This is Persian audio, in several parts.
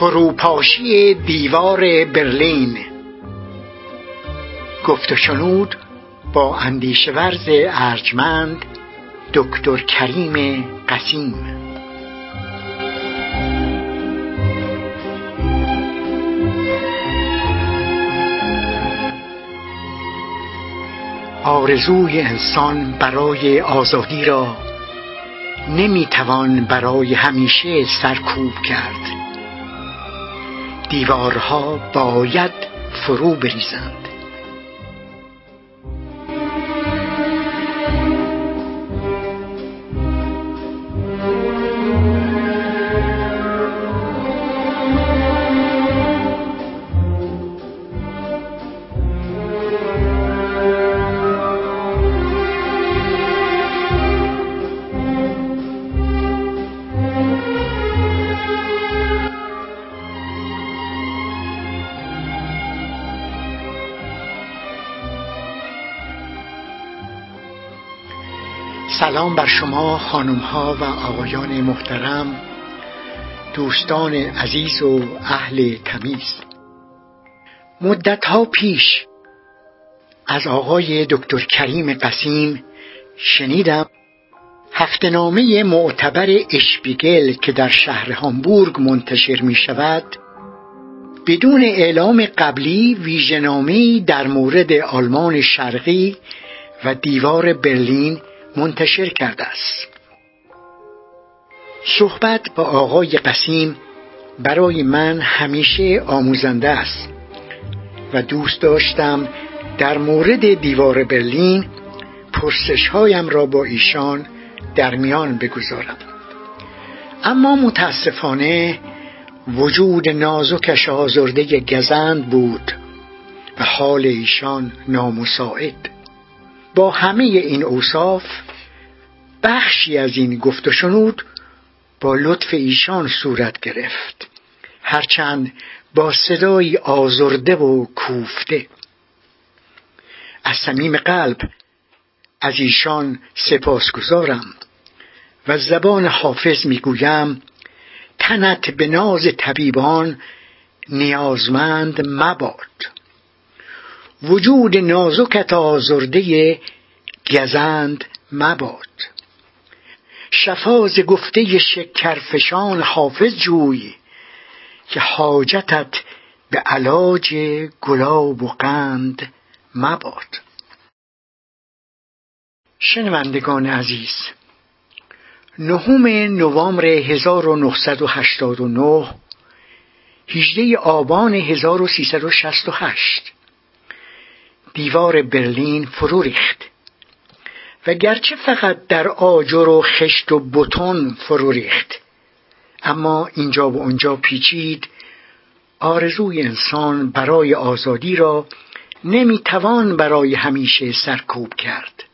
فروپاشی دیوار برلین. گفت و شنود با اندیشه ورز ارجمند دکتر کریم قسیم. آرزوی انسان برای آزادی را نمی‌توان برای همیشه سرکوب کرد. دیوارها باید فرو بریزند. خانم ها و آقایان محترم دوستان عزیز و اهل تمیز. مدت ها پیش از آقای دکتر کریم قسیم شنیدم هفتنامه معتبر اشپیگل که در شهر هامبورگ منتشر می شود بدون اعلام قبلی ویژنامه‌ای در مورد آلمان شرقی و دیوار برلین منتشر کرده است. صحبت با آقای قسیم برای من همیشه آموزنده است و دوست داشتم در مورد دیوار برلین پرسش هایم را با ایشان در میان بگذارم. اما متاسفانه وجود نازکش آزرده گزند بود و حال ایشان نامساعد. با همه این اوصاف بخشی از این گفت و شنود با لطف ایشان صورت گرفت. هرچند با صدایی آزرده و کوفته. از صمیم قلب از ایشان سپاسگزارم و زبان حافظ می‌گویم تنت به ناز طبیبان نیازمند مباد. وجود نازکت آزرده گزند مباد. شفاز گفته شکرفشان حافظ جوی که حاجتت به علاج گلاب و قند مباد. شنوندگان عزیز نهم نوامبر 1989 18 آبان 1368 دیوار برلین فرو ریخت. و گرچه فقط در آجر و خشت و بتون فرو ریخت. اما اینجا و اونجا پیچید. آرزوی انسان برای آزادی را نمی‌توان برای همیشه سرکوب کرد.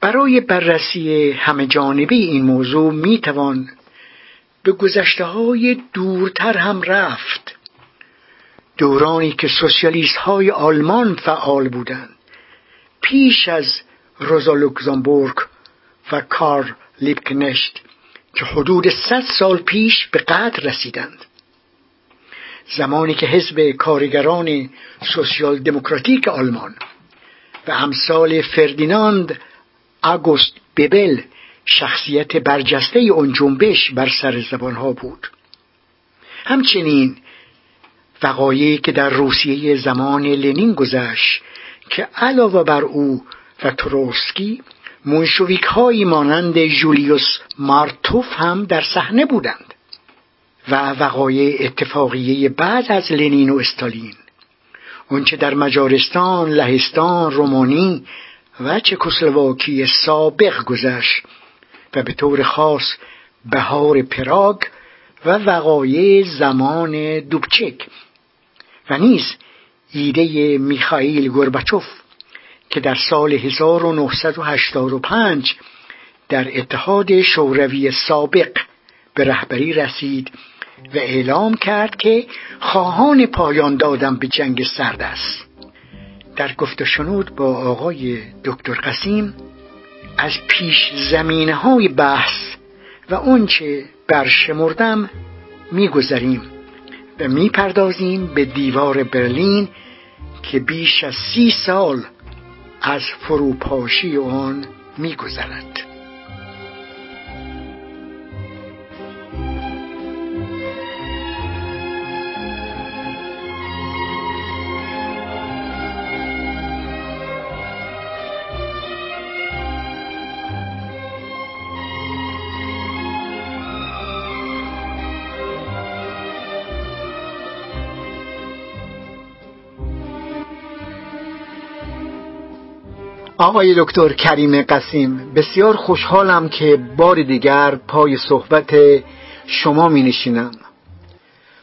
برای بررسی همه جانبی این موضوع می‌توان به گذشته های دورتر هم رفت. دورانی که سوسیالیست های آلمان فعال بودند. پیش از روزا لوکزامبورگ و کار لیبکنشت که حدود صد سال پیش به قدر رسیدند. زمانی که حزب کارگران سوسیال دموکراتیک آلمان و امثال فردیناند آگوست ببل شخصیت برجسته اون جنبش بر سر زبانها بود. همچنین وقایعی که در روسیه زمان لنین گذشت که علاوه بر او و تروسکی منشویک هایی مانند جولیوس مارتوف هم در صحنه بودند و وقایع اتفاقیه بعد از لنین و استالین. اونچه در مجارستان، لهستان، رومانی و چکسلواکی سابق گذشت و به طور خاص بهار پراگ و وقایع زمان دوبچک و نیز ایده میخائیل گورباچوف که در سال 1985 در اتحاد شوروی سابق به رهبری رسید و اعلام کرد که خواهان پایان دادن به جنگ سرد است. در گفت شنود با آقای دکتر قسیم از پیش زمینه های بحث و اونچه برشمردم میگذریم و می‌پردازیم به دیوار برلین که بیش از سی سال از فروپاشی آن میگذرد. آقای دکتر کریم قسیم بسیار خوشحالم که بار دیگر پای صحبت شما می نشینم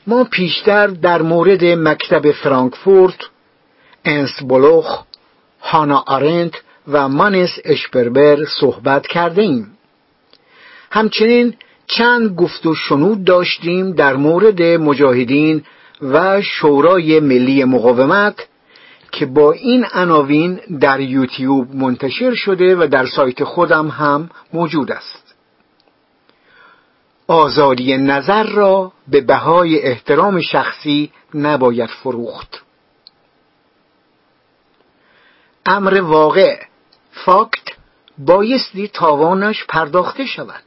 ما پیشتر در مورد مکتب فرانکفورت انس بلوخ هانا آرنت و مانس اشپربر صحبت کرده ایم همچنین چند گفت و شنود داشتیم در مورد مجاهدین و شورای ملی مقاومت که با این عناوین در یوتیوب منتشر شده و در سایت خودم هم موجود است. آزادی نظر را به بهای احترام شخصی نباید فروخت. امر واقع. فاکت بایستی تاوانش پرداخته شود.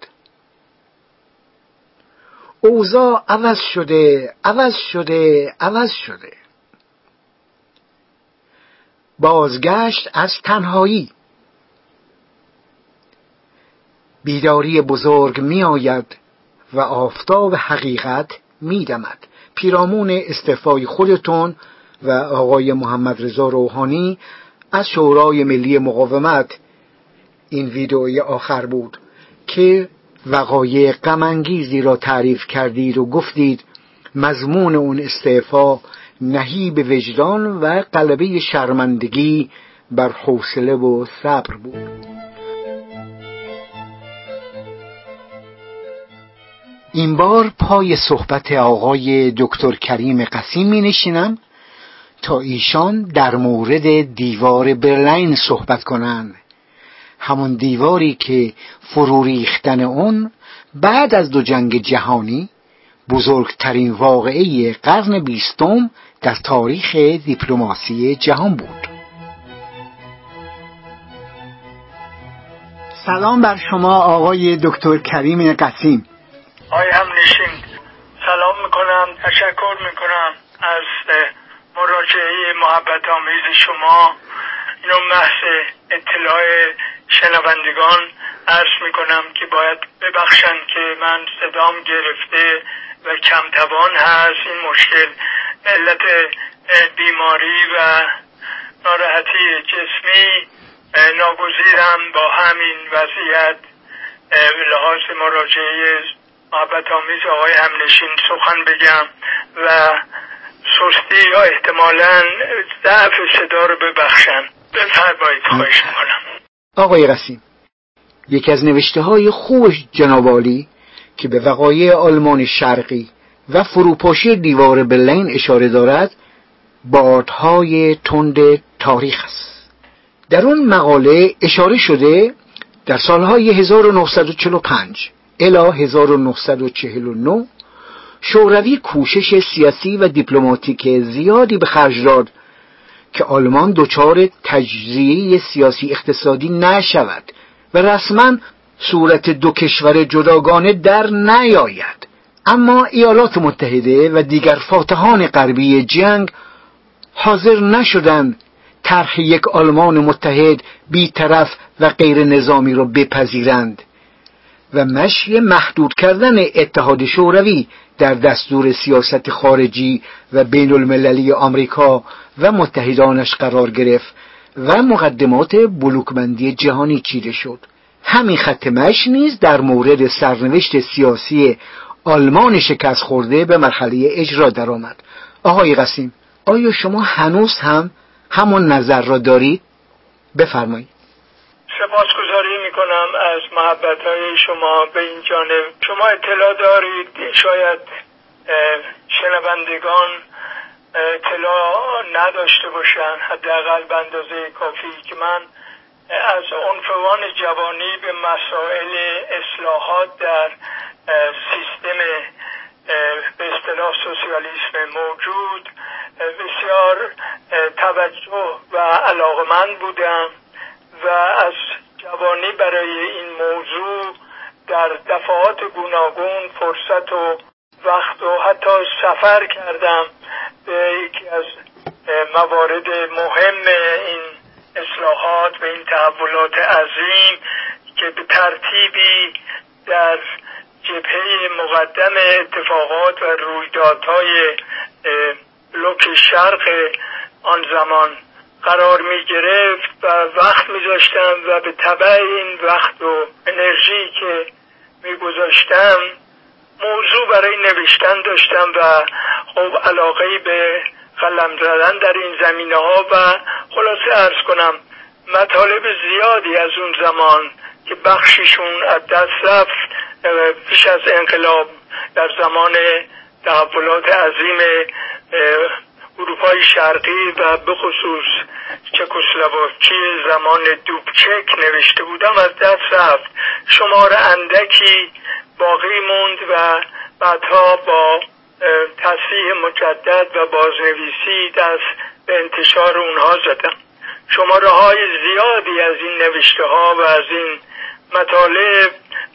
اوضاع عوض شده عوض شده عوض شده. بازگشت از تنهایی. بیداری بزرگ می آید و آفتاب حقیقت می دمد پیرامون استعفای خودتون و آقای محمد رضا روحانی از شورای ملی مقاومت. این ویدئوی آخر بود که وقایع غمانگیزی را تعریف کردید و گفتید مضمون اون استعفا نهیب وجدان و قلبه شرمندگی بر حوصله و صبر بود. این بار پای صحبت آقای دکتر کریم قسیم می نشینم تا ایشان در مورد دیوار برلین صحبت کنند. همون دیواری که فرو ریختن اون بعد از دو جنگ جهانی بزرگترین واقعه قرن بیستم در تاریخ دیپلماسی جهان بود. سلام بر شما آقای دکتر کریم قسیم آقای هم نشین. سلام می‌کنم تشکر می‌کنم از مراجعه محبت آمیز شما. اینو محض اطلاع شنوندگان عرض می‌کنم که باید ببخشند که من صدام گرفته و کمتوان هست. این مشکل علت بیماری و ناراحتی جسمی ناگزیرم با همین وضعیت لحاظ مراجعه محبت آمیز آقای همنشین سخن بگم و سستی یا احتمالا ضعف صدا رو ببخشن. بفرمایید خواهش می‌کنم. آقای قسیم یکی از نوشته های خوب جنابالی که به وقایع آلمان شرقی و فروپاشی دیوار برلین اشاره دارد بادهای تند تاریخ است. در اون مقاله اشاره شده در سالهای 1945 الی 1949 شوروی کوشش سیاسی و دیپلماتیک زیادی به خرج داد که آلمان دچار تجزیه سیاسی اقتصادی نشود و رسما صورت دو کشور جداگانه در نیاید. اما ایالات متحده و دیگر فاتحان غربی جنگ حاضر نشدند طرح یک آلمان متحد بیطرف و غیر نظامی را بپذیرند و مشی محدود کردن اتحاد شوروی در دستور سیاست خارجی و بین المللی آمریکا و متحدانش قرار گرفت و مقدمات بلوکبندی جهانی چیده شد. همین خط مش نیز در مورد سرنوشت سیاسی آلمان شکست خورده به مرحله اجرا درآمد. آقای قسیم آیا شما هنوز هم همون نظر را دارید؟ بفرمایید. سپاسگزاری می‌کنم از محبت های شما به این جانب. شما اطلاع دارید؟ شاید شنوندگان اطلاع نداشته باشن حداقل به اندازه کافی که من از عنفوان جوانی به مسائل اصلاحات در سیستم به سوسیالیسم موجود بسیار توجه و علاقمند بودم و از جوانی برای این موضوع در دفعات گوناگون فرصت و وقت و حتی سفر کردم به یکی از موارد مهم این اصلاحات و این تحولات عظیم که به ترتیبی در جبهه مقدم اتفاقات و رویدادهای بلوک شرق آن زمان قرار می گرفت و وقت می و به طبع این وقت و انرژی که می گذاشتم موضوع برای نوشتن داشتم و خب علاقه به قلم زدن در این زمینه ها و خلاصه ارز کنم مطالب زیادی از اون زمان که بخشیشون از دست رفت پیش از انقلاب در زمان تحولات عظیم اروپای شرقی و به خصوص چکسلواکی زمان دوبچک نوشته بودم از دست رفت. شمار اندکی باقی موند و بعدها با تصحیح مجدد و بازنویسی دست به انتشار اونها زدم. شماره های زیادی از این نوشته ها و از این مطالب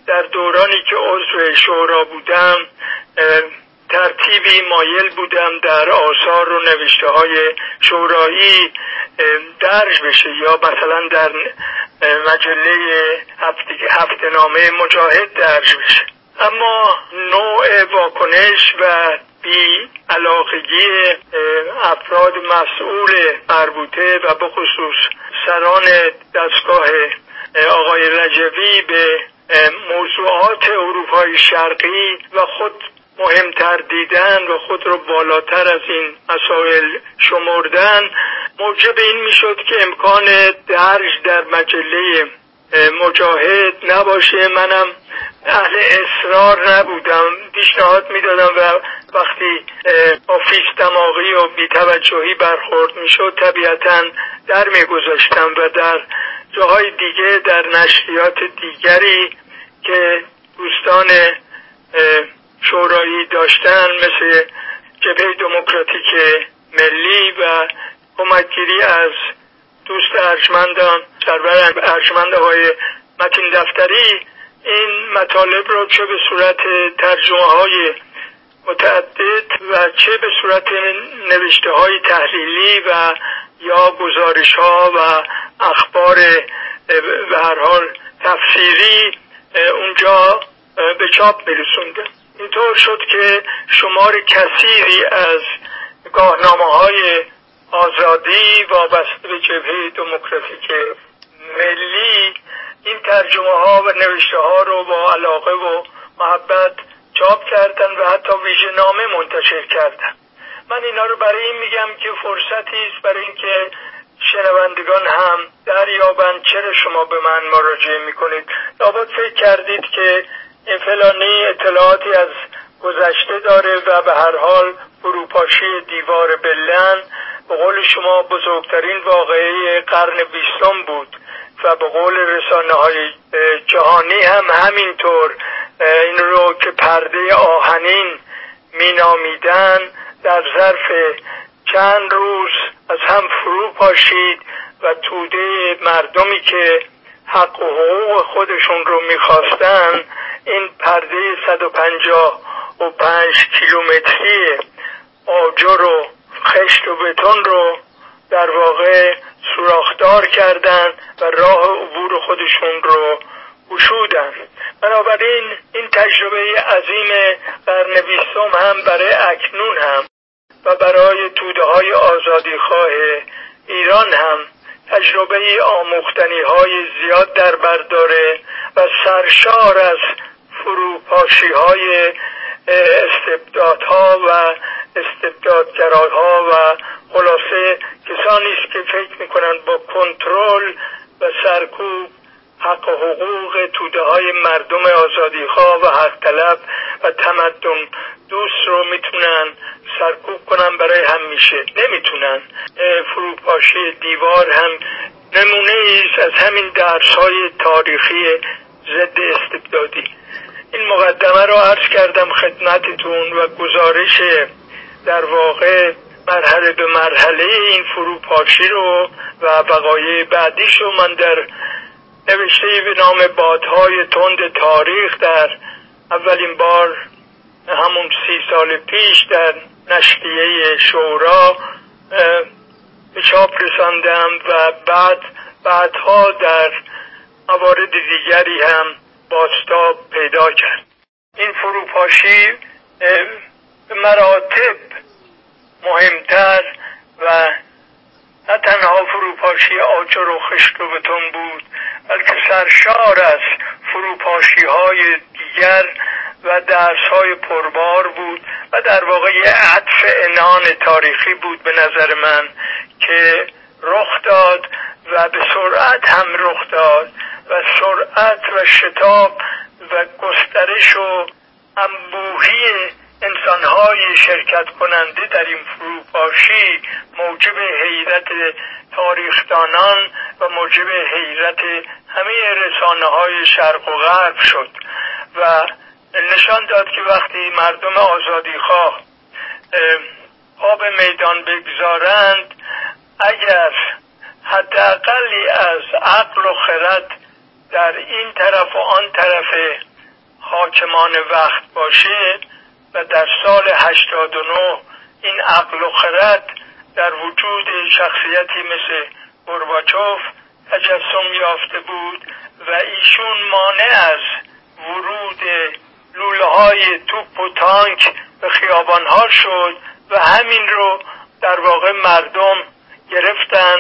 در دورانی که عضو شورا بودم ترتیبی مایل بودم در آثار و نوشته های شورایی درج بشه یا مثلا در مجله هفته نامه مجاهد درج بشه. اما نوع واکنش و بی علاقگی افراد مسئول مربوطه و به خصوص سران دستگاه آقای رجوی به موضوعات اروپای شرقی و خود مهمتر دیدن و خود رو بالاتر از این مسائل شمردن موجب این می‌شد که امکان درج در مجله مجاهد نباشه. منم اهل اصرار نبودم. پیشنهاد می‌دادم و وقتی آفیس دماغی و بیتوجهی برخورد می‌شد طبیعتا در میگذاشتم و در جاهای دیگه در نشریات دیگری که دوستان شورایی داشتن مثل جبهه دموکراتیک ملی و کمکگیری از دوست ارجمندان سرور ارجمند های متین دفتری این مطالب را چه به صورت ترجمه های متعدد و چه به صورت نوشته های تحلیلی و یا گزارش ها و اخبار به هر حال تفسیری اونجا به چاپ برسونده اینطور شد که شمار کثیری از گاهنامه های آزادی وابسته به جبهه دموکراتیک ملی. این ترجمه ها و نوشته ها رو با علاقه و محبت چاپ کردن و حتی ویژه نامه منتشر کردن. من اینا رو برای این میگم که فرصتی است برای اینکه شنوندگان هم دریابند چرا شما به من مراجعه می‌کنید. لابد فکر کردید که این فلانی اطلاعاتی از گذشته داره و به هر حال فروپاشی دیوار بلن به قول شما بزرگترین واقعه قرن بیستم بود و به قول رسانه های جهانی هم همینطور این رو که پرده آهنین مینامیدن در ظرف چند روز از هم فرو پاشید و توده مردمی که حق و حقوق خودشون رو می‌خواستن این پرده 155 کیلومتری آجر و خشت و بتون رو در واقع سوراخدار کردند و راه عبور خودشون رو گشودن. بنابراین این تجربه عظیم قرن بیستم هم برای اکنون هم و برای توده های آزادی خواه ایران هم تجربه آموختنی های زیاد در برداره و سرشار از فروپاشی های استبدادها و استبدادگرایها و خلاصه کسانی است که فکر می‌کنن با کنترل و سرکوب حق و حقوق توده های مردم آزادیخواه و حق طلب و تمدن دوست رو می‌تونن سرکوب کنن برای همیشه. نمی‌تونن. فروپاشی دیوار هم نمونه ایست از همین درس های تاریخی ضد استبدادی. این مقدمه رو عرض کردم خدمتتون و گزارش در واقع مرحله به مرحله این فروپاشی رو و بقایه بعدیش رو من در نوشته به نام بادهای تند تاریخ در اولین بار همون سی سال پیش در نشریه شورا به چاپ رساندم و بعد بعدها در موارد دیگری هم باستاب پیدا کرد. این فروپاشی مراتب مهمتر و نه تنها فروپاشی آجر و خشت و بتون بود بلکه سرشار از فروپاشی های دیگر و درس های پربار بود و در واقع یه عطف انان تاریخی بود به نظر من که رخ داد و به سرعت هم رخ داد و سرعت و شتاب و گسترش و انبوهی انسانهای شرکت کننده در این فروپاشی موجب حیرت تاریخدانان و موجب حیرت همه رسانه های شرق و غرب شد و نشان داد که وقتی مردم آزادی خواه آب میدان بگذارند اگر حداقلی از عقل و خرد در این طرف و آن طرف حاکمان وقت باشه و در سال 89 این عقل و خرد در وجود شخصیتی مثل گرباچوف تجسم یافته بود و ایشون مانع از ورود لوله های توپ و تانک به خیابان ها شد و همین رو در واقع مردم گرفتن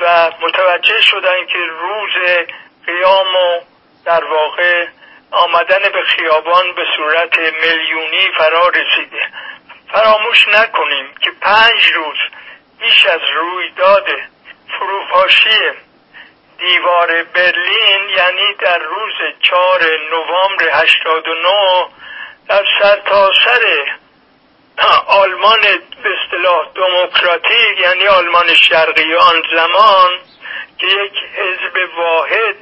و متوجه شدن که روز قیام و در واقع آمدن به خیابان به صورت میلیونی فرا رسیده. فراموش نکنیم که پنج روز بیش از رویداد فروپاشی دیوار برلین یعنی در روز چهار نوامبر 89 در سرتاسر سر آلمان به اصطلاح دموکراتیک یعنی آلمان شرقی آن زمان که یک حزب واحد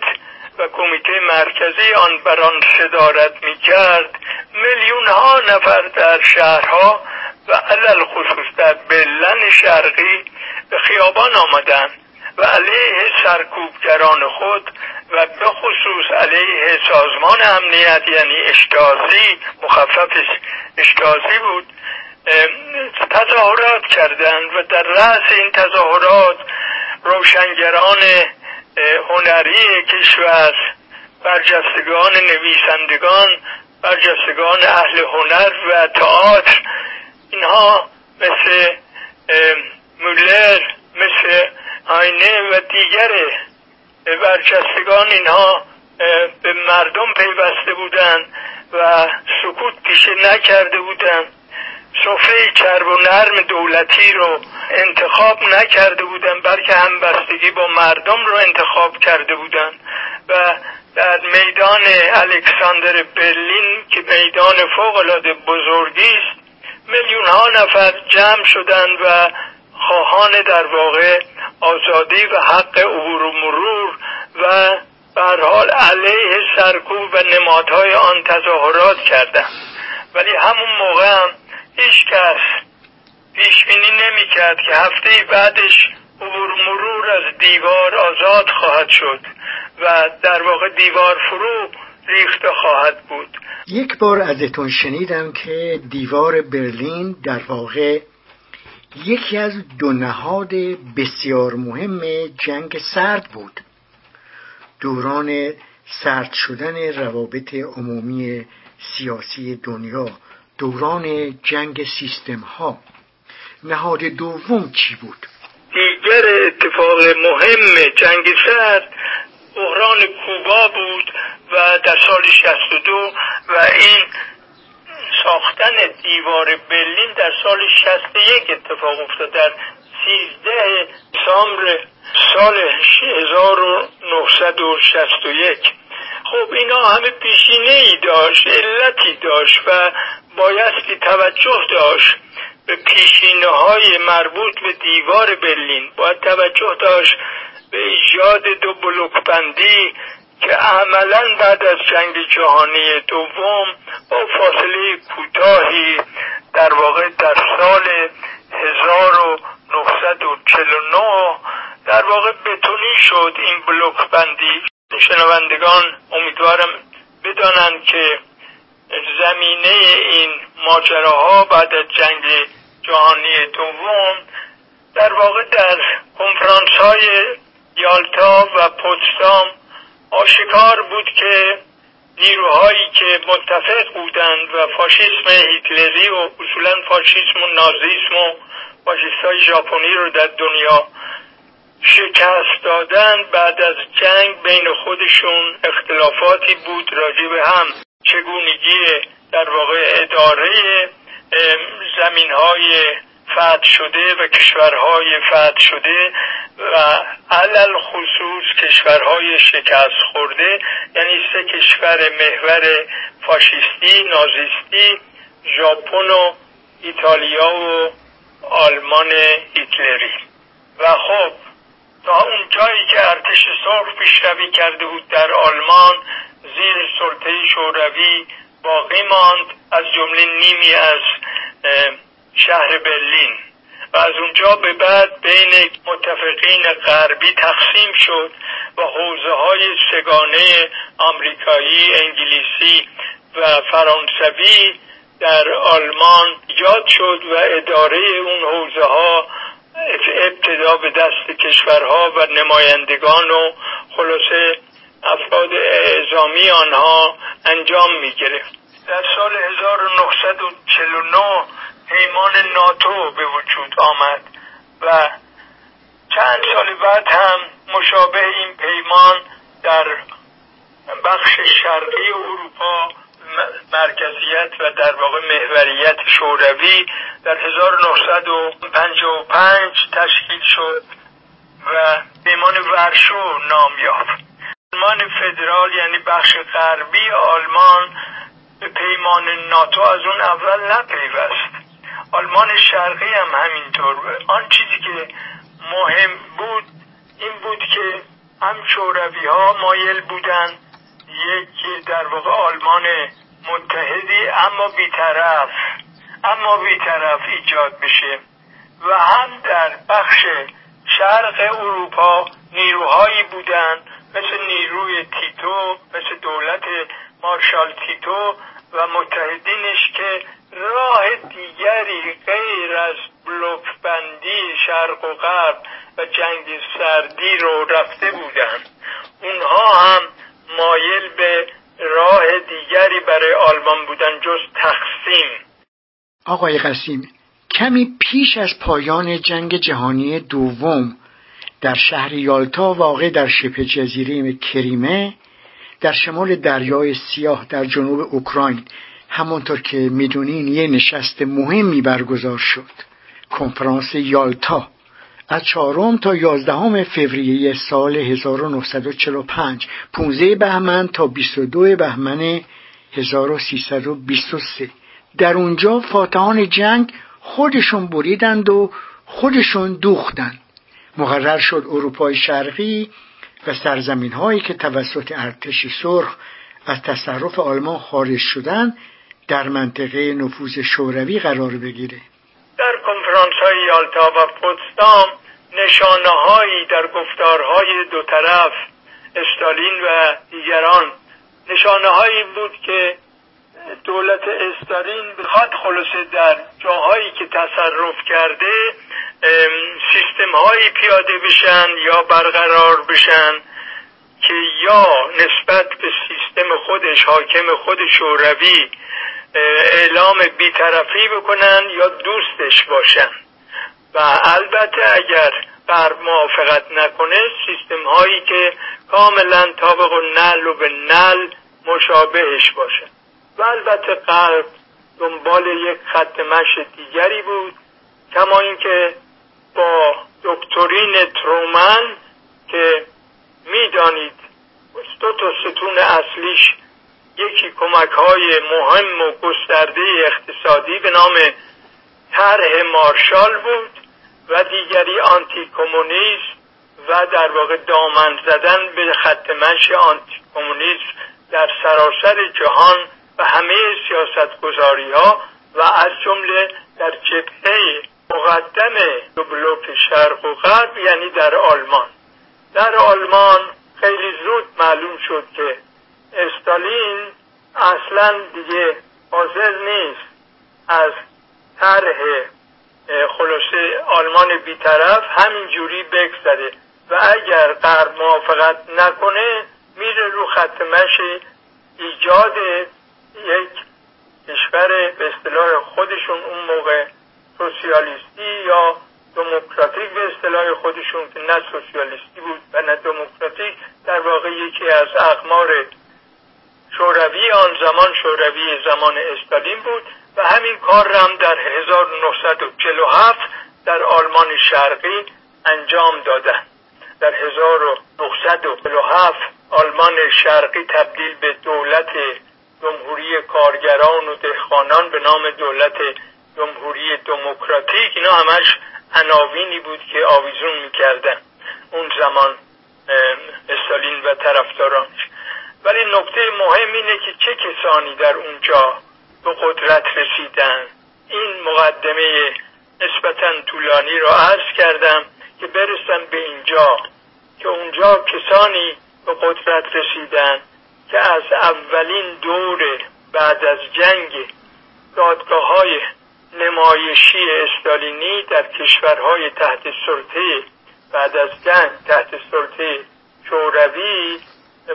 و کمیته مرکزی آن بر آن صدارت می کرد میلیون ها نفر در شهرها و علل خصوص در بلن شرقی به خیابان آمدند و علیه سرکوبگران خود و به خصوص علیه سازمان امنیت یعنی اشتازی مخفف اشتازی بود تظاهرات کردند و در رأس این تظاهرات روشنگران هنری کشور برجستگان نویسندگان برجستگان اهل هنر و تئاتر اینها مثل مولر مثل آینه و دیگر برجستگان اینها به مردم پیوسته بودند و سکوت پیشه نکرده بودند صفحه چرب و نرم دولتی رو انتخاب نکرده بودن بلکه همبستگی با مردم رو انتخاب کرده بودن. و در میدان الکساندر برلین که میدان فوق العاده بزرگی است میلیون ها نفر جمع شدند و خواهان در واقع آزادی و حق عبور و مرور و بر حال علیه سرکوب و نمادهای آن تظاهرات کردند. ولی همون موقع هم هیچ کس پیش بینی نمی کرد که هفته بعدش عبور مرور از دیوار آزاد خواهد شد و در واقع دیوار فرو ریخته خواهد بود. یک بار ازتون شنیدم که دیوار برلین در واقع یکی از دو نهاد بسیار مهم جنگ سرد بود. دوران سرد شدن روابط عمومی سیاسی دنیا. دوران جنگ سیستم ها نهاد دوم چی بود؟ دیگر اتفاق مهم جنگ سرد بحران کوبا بود و در سال 62 و این ساختن دیوار برلین در سال 61 اتفاق افتاد در 13 دسامبر سال 1961 خب اینا همه پیشینه ای داشت علتی داشت و بایستی توجه داشت. به پیشینه های مربوط به دیوار برلین باید توجه داشت. به ایجاد دو بلوک بندی که عملا بعد از جنگ جهانی دوم با فاصله کوتاهی در واقع در سال 1949 در واقع بتونی شد این بلوک بندی شنوندگان امیدوارم بدانند که زمینه این ماجراها بعد از جنگ جهانی دوم در واقع در کنفرانس های یالتا و پوتسدام آشکار بود که نیروهایی که متفق بودند و فاشیسم هیتلری و اصولا فاشیسم و نازیسم و فاشیست های ژاپنی رو در دنیا شکست دادن بعد از جنگ بین خودشون اختلافاتی بود راجع به هم. چگونگی در واقع اداره زمین های فتح شده و کشورهای فتح شده و علل خصوص کشورهای شکست خورده یعنی سه کشور محور فاشیستی نازیستی ژاپن و ایتالیا و آلمان هیتلری. و خب تا اون جایی که ارتش سرخ پیشروی کرده بود در آلمان زیر سلطه شوروی باقی ماند از جمله نیمی از شهر برلین. و از اونجا به بعد بین متفقین غربی تقسیم شد و حوزه های سگانه آمریکایی، انگلیسی و فرانسوی در آلمان ایجاد شد و اداره اون حوزه ها ابتدا به دست کشورها و نمایندگان و خلاصه افراد اعزامی آنها انجام می گرفت در سال 1949 پیمان ناتو به وجود آمد و چند سال بعد هم مشابه این پیمان در بخش شرقی اروپا مرکزیت و در واقع محوریت شوروی در 1955 تشکیل شد و پیمان ورشو نام یافت. آلمان فدرال یعنی بخش غربی آلمان به پیمان ناتو از اون اول نپیوست. آلمان شرقی هم همینطور. آن چیزی که مهم بود این بود که هم شوروی ها مایل بودن یک در واقع آلمان متحدی اما بیطرف. اما بیطرف ایجاد بشه و هم در بخش شرق اروپا نیروهایی بودند مثل نیروی تیتو مثل دولت مارشال تیتو و متحدینش که راه دیگری غیر از بلوک بندی شرق و غرب و جنگ سردی رو رفته بودند اونها هم مایل به راه دیگری برای آلمان بودن جز تقسیم. آقای قسیم کمی پیش از پایان جنگ جهانی دوم در شهر یالتا واقع در شبه جزیره کریمه در شمال دریای سیاه در جنوب اوکراین همانطور که می‌دونین یه نشست مهمی برگزار شد. کنفرانس یالتا از چهارم تا یازدهم فوریه سال 1945 15 بهمن تا 22 بهمن 1323 در اونجا فاتحان جنگ خودشون بریدند و خودشون دوختند. مقرر شد اروپای شرقی و سرزمین هایی که توسط ارتش سرخ از تصرف آلمان خارج شدن در منطقه نفوذ شوروی قرار بگیره. در کنفرانس های یالتا و پوتسدام نشانه هایی در گفتارهای دو طرف استالین و دیگران. نشانه هایی بود که دولت استالین بخواد خلاصه در جاهایی که تصرف کرده سیستم هایی پیاده بشن یا برقرار بشن که یا نسبت به سیستم خودش حاکم خود شوروی اعلام بیطرفی بکنن یا دوستش باشن. و البته اگر بر موافقت نکنه سیستم هایی که کاملا طابق و نل و به نل مشابهش باشه. و البته قلب دنبال یک خط مش دیگری بود کما اینکه با دکترین ترومن که می‌دانید دو تا ستون اصلیش یکی کمک های مهم و گسترده اقتصادی به نام طرح مارشال بود. و دیگری آنتی کمونیست و در واقع دامن زدن به خط مشی آنتی کمونیسم در سراسر جهان و همه سیاست گذاری ها و از جمله در جبهه مقدم بلوک شرق و غرب یعنی در آلمان. در آلمان خیلی زود معلوم شد که استالین اصلا دیگه حاضر نیست از طرح خلاصه آلمان بیطرف همینجوری بگذره و اگر غرب موافقت نکنه میره رو خط مشی ایجاد یک کشور به اصطلاح خودشون اون موقع سوسیالیستی یا دموکراتیک به اصطلاح خودشون که نه سوسیالیستی بود و نه دموکراتیک در واقع یکی از اقمار شوروی آن زمان شوروی زمان استالین بود. و همین کار هم در 1947 در آلمان شرقی انجام دادن در 1947 آلمان شرقی تبدیل به دولت جمهوری کارگران و دهخانان به نام دولت جمهوری دموکراتیک اینا همش عناوینی بود که آویزون می‌کردن. اون زمان استالین و طرفدارانش. ولی نکته مهم اینه که چه کسانی در اونجا به قدرت رسیدن. این مقدمه نسبتا طولانی را عرض کردم که برسم به اینجا که اونجا کسانی به قدرت رسیدن که از اولین دور بعد از جنگ دادگاه های نمایشی استالینی در کشورهای تحت سلطه بعد از جنگ تحت سلطه شوروی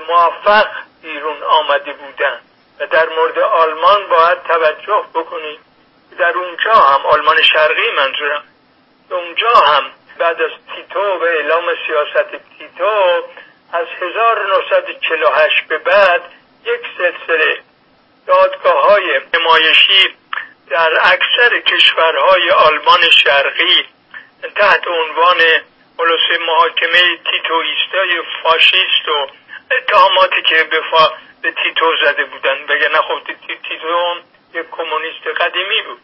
موفق بیرون آمده بودند. و در مورد آلمان باید توجه بکنید در اونجا هم آلمان شرقی منظورم اونجا هم بعد از تیتو و اعلام سیاست تیتو از 1948 به بعد یک سلسله دادگاه های نمایشی در اکثر کشورهای آلمان شرقی تحت عنوان خلاصه محاکمه تیتویستای فاشیست و اتهاماتی که به. به تیتو زده بودن. بگه خب تیتو یک کمونیست قدیمی بود.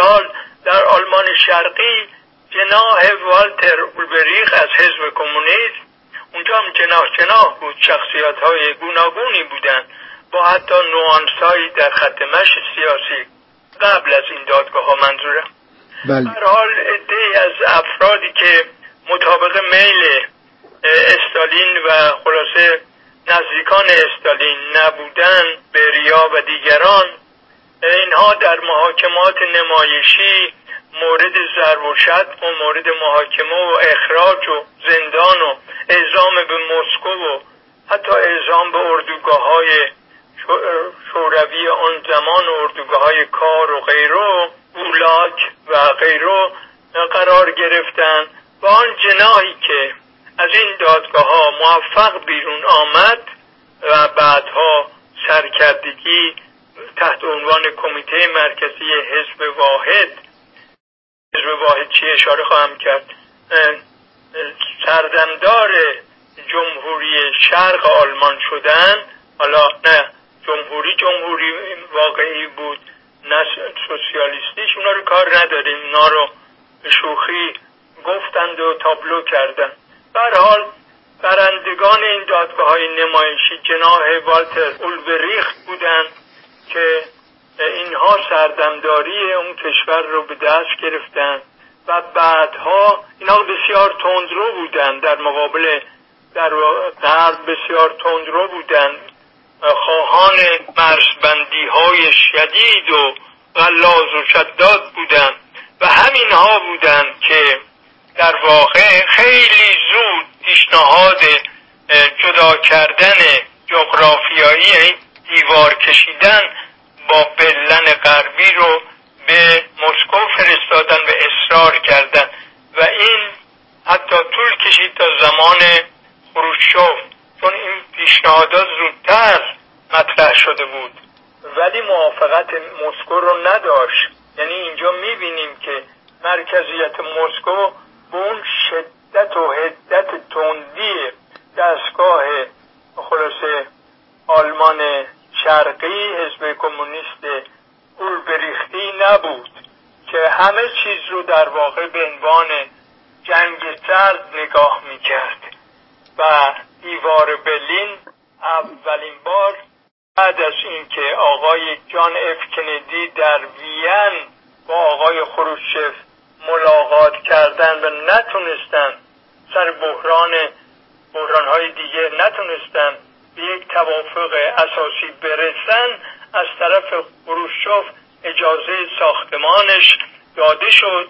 حال در آلمان شرقی جناح والتر اولبریخ از حزب کمونیست اونجا هم جناح جناح بود شخصیت های گوناگونی بودن. با حتی نوانسایی در خط مش سیاسی قبل از این دادگاه ها منظورم. بله. حال عده از افرادی که مطابق میل استالین و خلاصه نزدیکان استالین نبودن بریا و دیگران اینها در محاکمات نمایشی مورد ضرب و و مورد محاکمه و اخراج و زندان و اعزام به مسکو و حتی اعزام به اردوگاه های شوروی آن زمان و اردوگاه های کار و غیره اولاک و غیره قرار گرفتن و آن جناهی که از این دادگاه ها موفق بیرون آمد و بعدها سرکردگی تحت عنوان کمیته مرکزی حزب واحد حزب واحد چی اشاره خواهم کرد؟ سردمدار جمهوری شرق آلمان شدن حالا نه جمهوری جمهوری واقعی بود نه سوسیالیستیش اونا رو کار نداریم اونا رو شوخی گفتند و تابلو کردن بر حال برندگان این دادگاه های نمایشی جناح والتر اولبریخت بودند که اینها سردمداری اون کشور رو به دست گرفتن و بعدها اینها بسیار تندرو بودن در مقابل در غرب بسیار تندرو بودن خواهان مرزبندی های شدید و غلاز و شداد بودن و همین ها بودن که در واقع خیلی زود پیشنهاد جدا کردن جغرافیایی دیوار کشیدن با بلن غربی رو به مسکو فرستادن و اصرار کردن و این حتی طول کشید تا زمان خروشچوف چون این پیشنهادات زودتر مطرح شده بود. ولی موافقت مسکو رو نداشت. یعنی اینجا می‌بینیم که مرکزیت مسکو به اون شدت و حدت تندی دستگاه خلاصه آلمان شرقی حزب کمونیست بریختی نبود که همه چیز رو در واقع به عنوان جنگ سرد نگاه می‌کرد. و دیوار برلین اولین بار بعد از اینکه آقای جان اف کندی در وین با آقای خروشچف ملاقات کردن و نتونستن سر بحران بحران های دیگه نتونستن به یک توافق اساسی برسن از طرف خروشچف اجازه ساختمانش داده شد.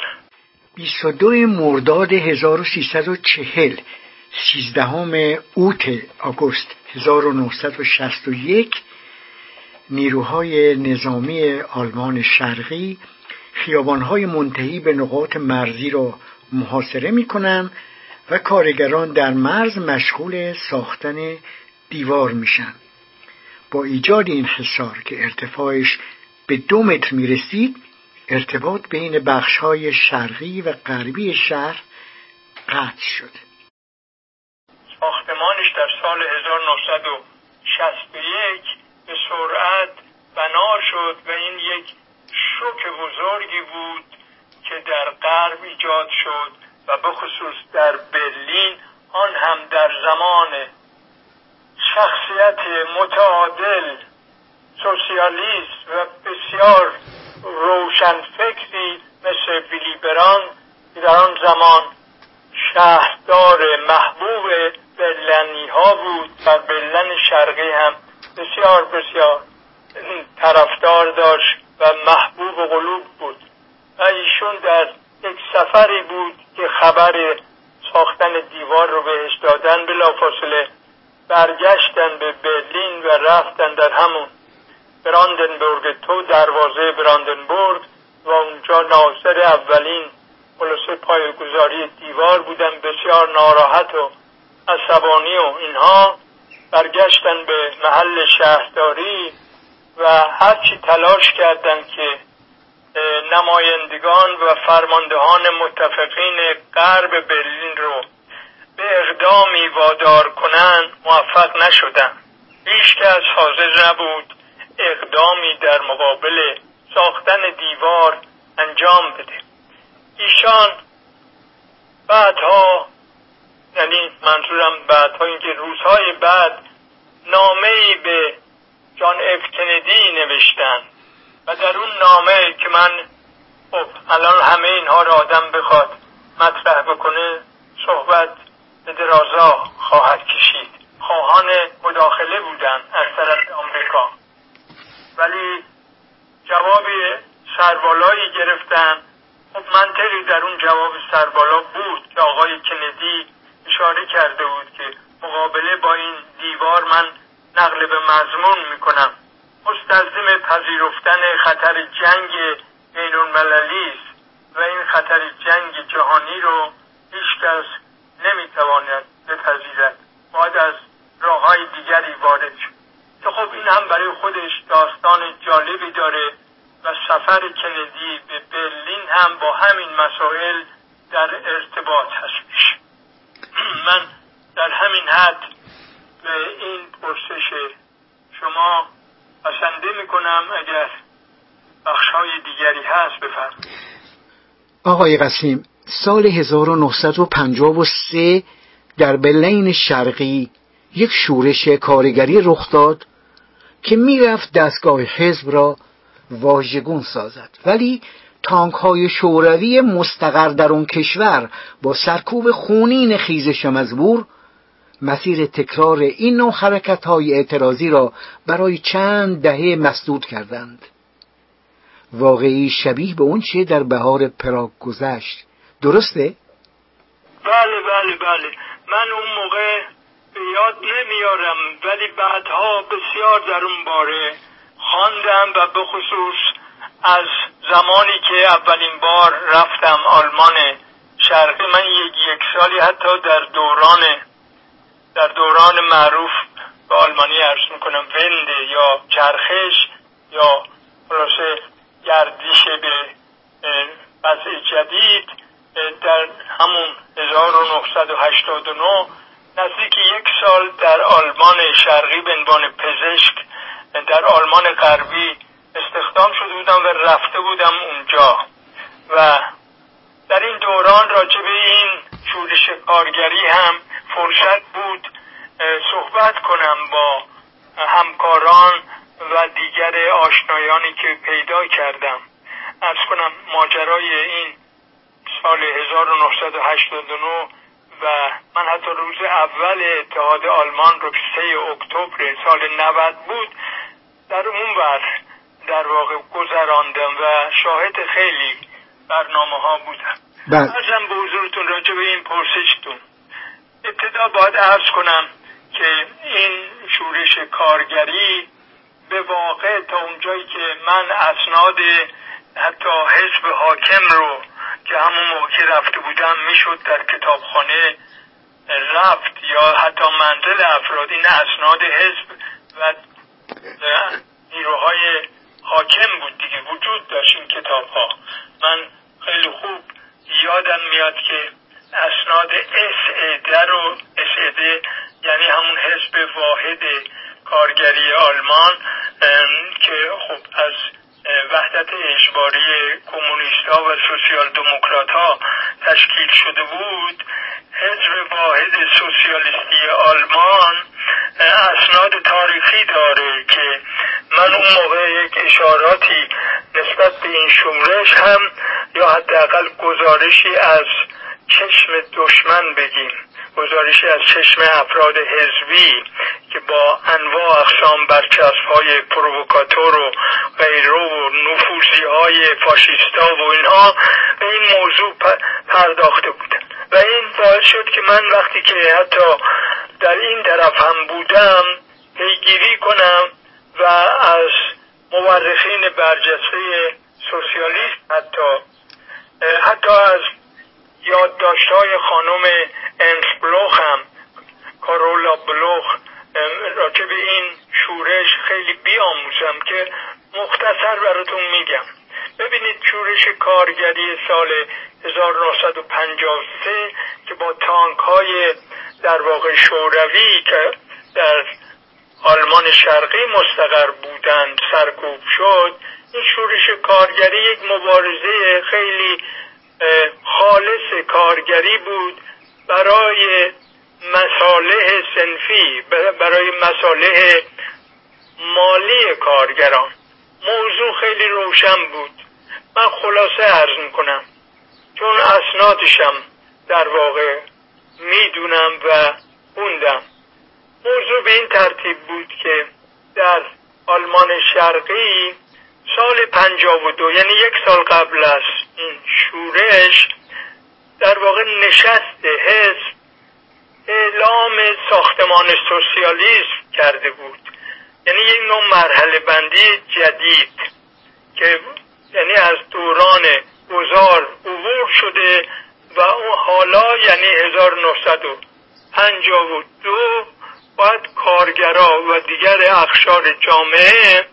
22 مرداد 1340 13 اوت آگوست 1961 نیروهای نظامی آلمان شرقی خیابانهای منتهی به نقاط مرزی را محاصره می و کارگران در مرز مشغول ساختن دیوار میشن. با ایجاد این حصار که ارتفاعش به دو متر می رسید ارتباط بین بخشهای شرقی و غربی شهر قطع شد. ساختمانش در سال 1961 به سرعت بنا شد و این یک شوک بزرگی بود که در غرب ایجاد شد و به خصوص در برلین آن هم در زمان شخصیت متعادل سوسیالیست و بسیار روشنفکری مثل ویلی بران در آن زمان شهردار محبوب برلنی ها بود و برلن شرقی هم بسیار بسیار طرفدار داشت. و محبوب قلوب بود. و ایشون در یک سفری بود که خبر ساختن دیوار رو بهش دادن بلافاصله برگشتن به برلین و رفتن در همون براندنبورگ تو دروازه براندنبورگ و اونجا ناصر اولین خلاصه پایگذاری دیوار بودن. بسیار ناراحت و عصبانی و اینها. برگشتن به محل شهرداری. و هرچی تلاش کردند که نمایندگان و فرماندهان متفقین غرب برلین رو به اقدامی وادار کنند موفق نشدند. هیچ کس حاضر نبود اقدامی در مقابل ساختن دیوار انجام بده. ایشان بعدها یعنی منظورم بعدها اینکه روزهای بعد نامه ای به جان اف کندی نوشتن و در اون نامه که من خب الان همه اینها را آدم بخواد مطرح بکنه صحبت به درازا خواهد کشید. خواهان مداخله بودن از طرف آمریکا. ولی جواب سربالایی گرفتن. خب منطقی در اون جواب سربالا بود که آقای کندی اشاره کرده بود که مقابله با این دیوار من نقل به مضمون می‌کنم. مستلزم پذیرفتن خطر جنگ بین المللی است و این خطر جنگ جهانی رو هیچکس نمی‌تواند بپذیرد. باید از راه های دیگری وارد شد که خب این هم برای خودش داستان جالبی داره و سفر کندی به برلین هم با همین مسائل در ارتباط هستش من در همین حد به این پرسش شما پسنده می‌کنم اگر بخشهای دیگری هست بفرمایید. آقای قسیم سال 1953 در برلین شرقی یک شورش کارگری رخ داد که می‌رفت دستگاه حزب را واژگون سازد. ولی تانک های شوروی مستقر در اون کشور با سرکوب خونین خیزش مزبور مسیر تکرار این نوع حرکت های اعتراضی را برای چند دهه مسدود کردند. واقعی شبیه به اون چه در بهار پراگ گذشت. درسته؟ بله بله بله. من اون موقع یاد نمیارم ولی بعدها بسیار در اون باره خواندم و به خصوص از زمانی که اولین بار رفتم آلمان شرقی. من یک یک سالی حتی در دوران در دوران معروف به آلمانی عرض می‌کنم ونده یا چرخش یا خلاصه گردش به وضع جدید در همون 1989 نزدیک یک سال در آلمان شرقی به عنوان پزشک در آلمان غربی استخدام شده بودم و رفته بودم اونجا. و در این دوران راجع به این شورش کارگری هم فرصت بود صحبت کنم با همکاران و دیگر آشنایانی که پیدا کردم. ارز کنم ماجرای این سال 1989 و من حتی روز اول اتحاد آلمان رو 3 اکتبر سال 90 بود در اون ور در واقع گذراندم و شاهد خیلی برنامه ها بودم. بله. ارزم به حضورتون راجع به این پرسشتون. ابتدا باید ارز کنم که این شورش کارگری به واقع تا اونجایی که من اسناد حتی حزب حاکم رو که همون موقع رفته بودم می‌شد در کتابخانه رفت یا حتی منزل افراد این اسناد حزب و نیروهای حاکم بود دیگه. وجود داشت این کتاب ها من خیلی خوب یادم میاد که اسناد SED یعنی همون حزب واحد کارگری آلمان که خب از وحدت اجباری کمونیستا و سوسیال دموکرات ها تشکیل شده بود حزب واحد سوسیالیستی آلمان اسناد تاریخی داره که من اون موقع یک اشاراتی نسبت به این شورش هم یا حداقل گزارشی از چشم دشمن بگیم. گزارشی از چشم افراد حزبی که با انواع اقسام برچسب های پرووکاتور و غیره و نفوزی های فاشیستا و اینها به این موضوع پرداخته بودن. و این باعث شد که من وقتی که حتی در این طرف هم بودم پیگیری کنم و از مورخین برجسته سوسیالیست حتی حتی از های خانم انس بلوخ هم. کارولا بلوخ راجع به این شورش خیلی بیاموزم که مختصر براتون میگم. ببینید شورش کارگری سال 1953 که با تانک های در واقع شوروی که در آلمان شرقی مستقر بودند سرکوب شد این شورش کارگری یک مبارزه خیلی خالص کارگری بود برای مصالح سنفی برای مصالح مالی کارگران. موضوع خیلی روشن بود. من خلاصه عرض می‌کنم. چون اسنادشم در واقع می‌دونم و خوندم. موضوع به این ترتیب بود که در آلمان شرقی سال پنجاب و دو یعنی یک سال قبل از شورش در واقع نشست حزب اعلام ساختمان سوسیالیسم کرده بود. یعنی یک نوع مرحله بندی جدید که یعنی از دوران گذار عبور شده و اون حالا یعنی 1952 باید کارگرا و دیگر اخشار جامعه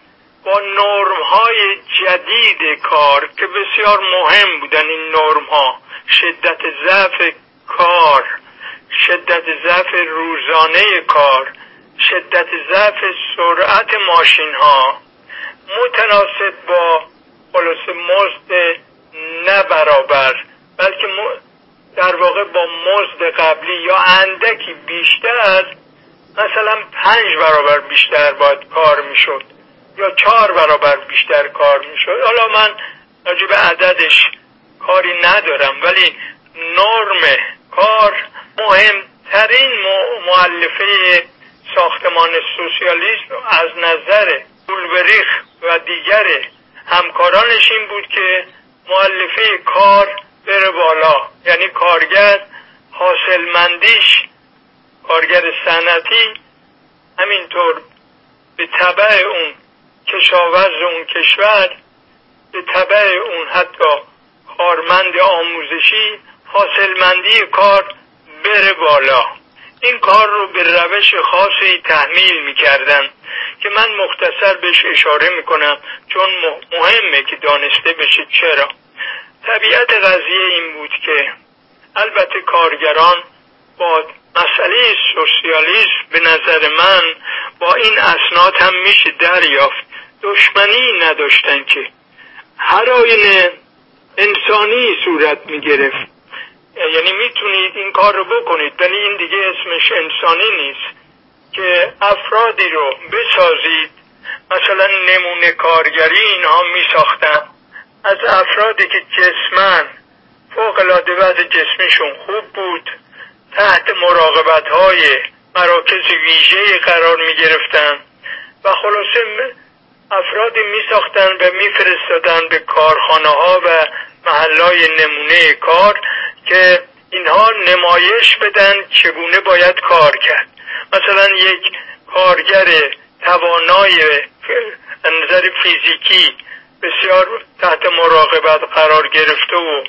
با نرم های جدید کار که بسیار مهم بودن این نرم ها شدت ضعف کار شدت ضعف روزانه کار شدت ضعف سرعت ماشین ها متناسب با خلاص مزد نه برابر بلکه در واقع با مزد قبلی یا اندکی بیشتر مثلا پنج برابر بیشتر باید کار می‌شد. یا چهار برابر بیشتر کار می‌شد. حالا من راجع به عددش کاری ندارم ولی نرم کار مهمترین معلفه ساختمان سوسیالیسم از نظر بولبریخ و دیگر همکارانش این بود که معلفه کار بره بالا. یعنی کارگر حاصلمندیش کارگر صنعتی همینطور به طبع اون کشاورز اون کشور به طبع اون حتی کارمند آموزشی حاصلمندی کار بره بالا. این کار رو به روش خاصی تحمیل می‌کردن که من مختصر بهش اشاره می‌کنم چون مهمه که دانسته بشه چرا. طبیعت قضیه این بود که البته کارگران با مسئله سوسیالیسم به نظر من با این اسناد هم میشه دریافت دشمنی نداشتن که. هر آینه انسانی صورت می‌گرفت. یعنی می‌تونید این کار رو بکنید ولی این دیگه اسمش انسانی نیست. که افرادی رو بسازید. مثلا نمونه کارگری اینها میساختن. از افرادی که جسمن. فوق العاده وضع جسمیشون خوب بود. تحت مراقبت های مراکز ویژه قرار می گرفتن و خلاصه افرادی می ساختن و می فرستادن به کارخانه ها و محلای نمونه کار که اینها نمایش بدن چگونه باید کار کرد. مثلا یک کارگر توانای نظر فیزیکی بسیار تحت مراقبت قرار گرفته و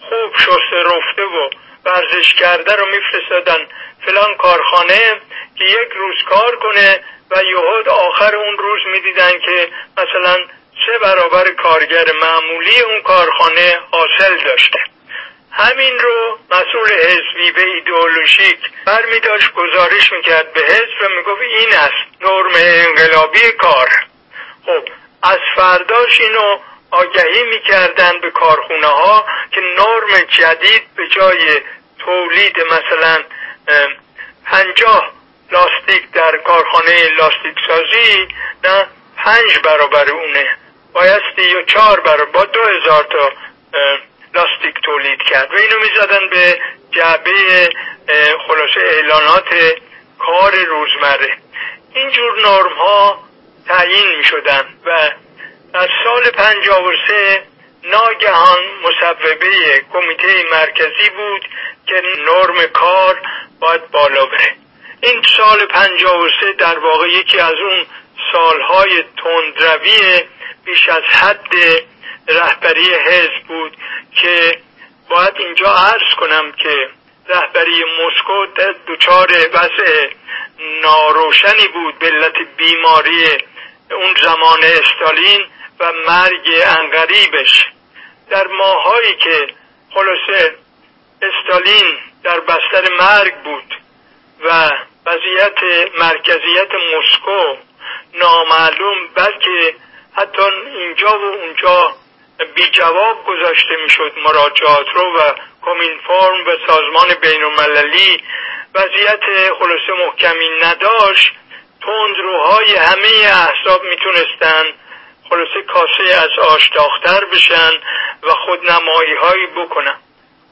خوب شسته رفته و ورزش کرده رو میفرستادن. فلان کارخانه که یک روز کار کنه و یهود آخر اون روز می‌دیدن که مثلا سه برابر کارگر معمولی اون کارخانه حاصل داشته. همین رو مسئول حزبی به ایدئولوژیک برمی داشت گزارش می‌کرد به حزب و می‌گفت این است نرم انقلابی کار. خب از فرداش اینو آگهی می‌کردن به کارخونه ها که نرم جدید به جای تولید مثلا پنجاه لاستیک در کارخانه لاستیک سازی نه پنج برابر اونه. بایستی یا چهار برابر با دو هزار تا لاستیک تولید کرد. و اینو می‌زدن به جعبه خلاصه اعلانات کار روزمره. اینجور نرم ها تعیین می شدن و در سال سه ناگهان مصوبه کمیته مرکزی بود که نرم کار باید بالا بره. این سال سه در واقع یکی از اون سالهای تندروی بیش از حد رهبری حزب بود که باید اینجا عرض کنم که رهبری مسکو دچار وضع ناروشنی بود به علت بیماری اون زمان استالین و مرگ انقریبش. در ماهایی که خلاصه استالین در بستر مرگ بود و وضعیت مرکزیت مسکو نامعلوم بلکه حتی اینجا و اونجا بی جواب گذاشته می‌شد. مراجعات رو و فرم و سازمان بین المللی وضعیت خلاصه محکمی نداشت. تندروهای همه احزاب می‌تونستن خلاصه کاسه از آش داختر بشن و خودنمایی هایی بکنن.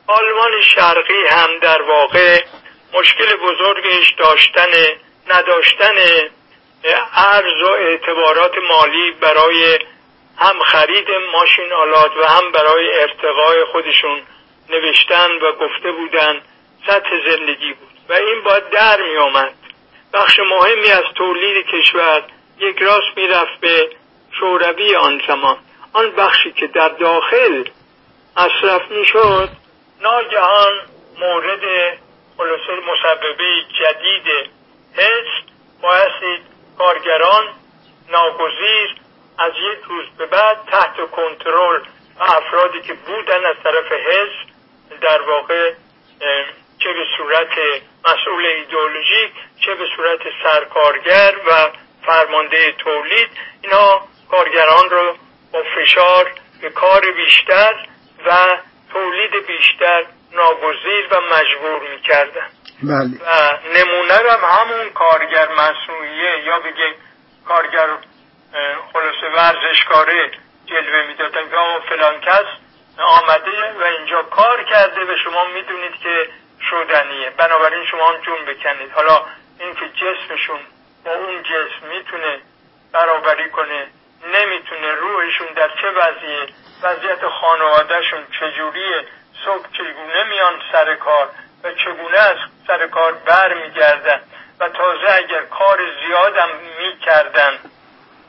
آلمان شرقی هم در واقع مشکل بزرگش داشتن نداشتن ارز و اعتبارات مالی برای هم خرید ماشین آلات و هم برای ارتقای خودشون نوشتن و گفته بودن. سطح زندگی بود و این باید در می آمد بخش مهمی از تولید کشور یک راست می‌رفت به شوروی آن زمان. آن بخشی که در داخل مصرف می‌شد ناگهان مورد خلاصه مسببه جدید حزب بایستی کارگران ناگزیر از یک روز به بعد تحت کنترل افرادی که بودن از طرف حزب در واقع چه به صورت مسئول ایدئولوژیک چه به صورت سرکارگر و فرمانده تولید اینا کارگران رو با فشار به کار بیشتر و تولید بیشتر ناگزیر و مجبور می‌کردن. بله. و نمونه هم همون کارگر مصنوعیه یا بگه کارگر خلاصه ورزشکاره جلوه می‌دادن که فلان کس آمده و اینجا کار کرده و شما می‌دونید که شدنیه. بنابراین شما هم جون بکنید. حالا اینکه جسمشون با اون جسم می‌تونه برابری کنه نمی‌تونه روحشون در چه وضعیه وضعیت خانوادهشون چجوریه صبح چگونه میان سر کار و چگونه از سر کار بر میگردن و تازه اگر کار زیادم می‌کردن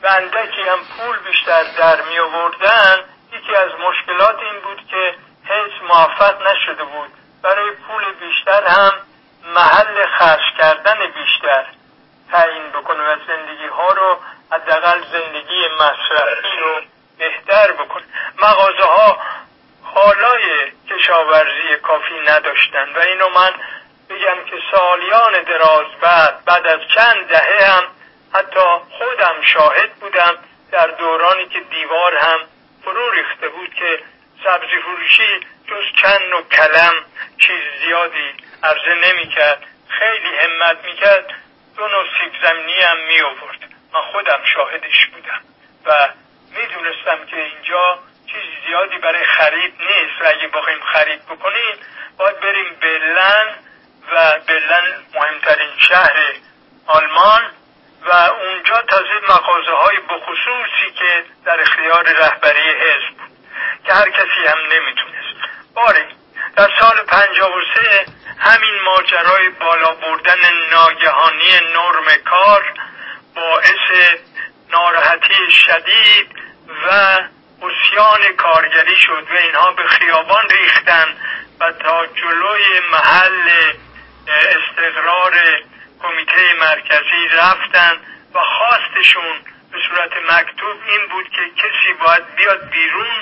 و اندکی هم پول بیشتر در می آوردن یکی از مشکلات این بود که هیچ موفق نشده بود. برای پول بیشتر هم محل خرج کردن بیشتر تعیین بکنه و زندگی ها رو حداقل زندگی مصرفی رو بهتر بکنه. مغازه ها حالای کشاورزی کافی نداشتن و اینو من بگم که سالیان دراز بعد بعد از چند دهه هم حتی خودم شاهد بودم در دورانی که دیوار هم فرو ریخته بود که سبزی فروشی جز چند و کلم چیز زیادی عرضه نمی‌کرد. خیلی همت می‌کرد. دو نوع سیب زمینی هم می آورد من خودم شاهدش بودم و می‌دونستم که اینجا چیز زیادی برای خرید نیست. و اگه بخوایم خرید بکنیم باید بریم برلن و برلن مهمترین شهر آلمان و اونجا تازه مغازه های بخصوصی که در اختیار رهبری حزب بود که هر کسی هم نمی‌تونست. باری در سال سه همین ماجرای بالا بردن ناگهانی نرم کار باعث ناراحتی شدید و اسیان کارگری شد و اینها به خیابان ریختن و تا جلوی محل استقرار کمیته مرکزی رفتن و خواستشون به صورت مکتوب این بود که کسی باید بیاد بیرون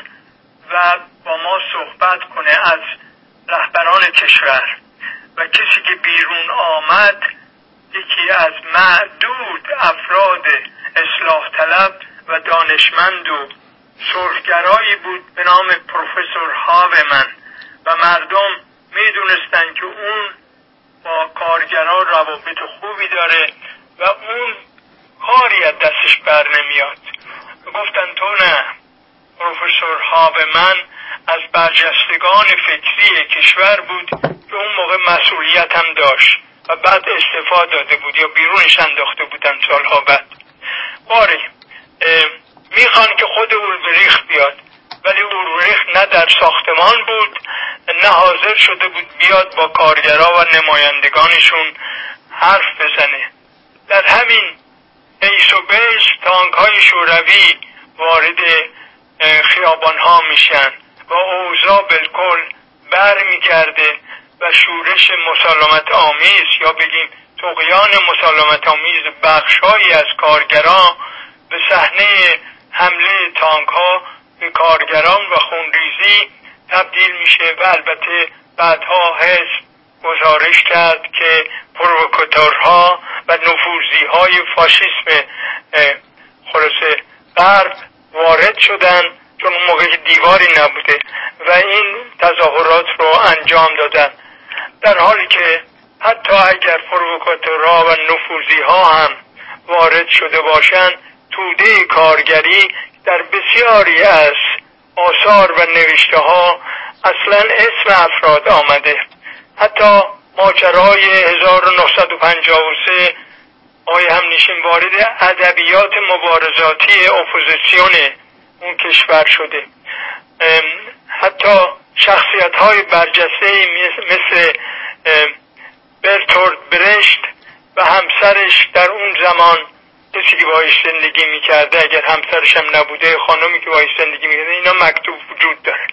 و با ما صحبت کنه از رهبران کشور. و کسی که بیرون آمد یکی از معدود افراد اصلاح طلب و دانشمند و سرخگرایی بود به نام پروفسور هاومن و مردم می‌دونستند که اون با کارگران روابط خوبی داره و اون کاری از دستش بر نمیاد. گفتن تو نه. پروفسور هاومن از برجستگان فکری کشور بود که اون موقع مسئولیت هم داشت و بعد استفاده داده بود یا بیرونش انداخته بودن سالها بعد. باری می‌خوان که خود اولبریخت بیاد. ولی اولبریخت نه در ساختمان بود نه حاضر شده بود بیاد با کارگرا و نمایندگانشون حرف بزنه. در همین ایس و بیس تانک های شوروی وارد خیابان ها میشن و اوضاع بالکل بر میگرده و شورش مسالمت آمیز یا بگیم تقیان مسالمت آمیز بخشهایی از کارگران به صحنه حمله تانک ها به کارگران و خونریزی تبدیل میشه و البته بعدها حزب گزارش کرد که پروکتورها و نفوزی های فاشیسم خلاصه غرب وارد شدن چون موقع دیواری نبوده و این تظاهرات رو انجام دادن. در حالی که حتی اگر پروکاتورها و نفوزی ها هم وارد شده باشند توده کارگری در بسیاری از آثار و نوشته ها اصلا اسم افراد آمده. حتی ماجرای 1953 آقای همنشین وارد ادبیات مبارزاتی اپوزیسیون اون کشور شده. حتی شخصیت های برجسته مثل برتورد برشت و همسرش در اون زمان کسی که باش زندگی می‌کرده اگر همسرش هم نبوده خانمی که باش زندگی می‌کرده اینا مکتوب وجود داره.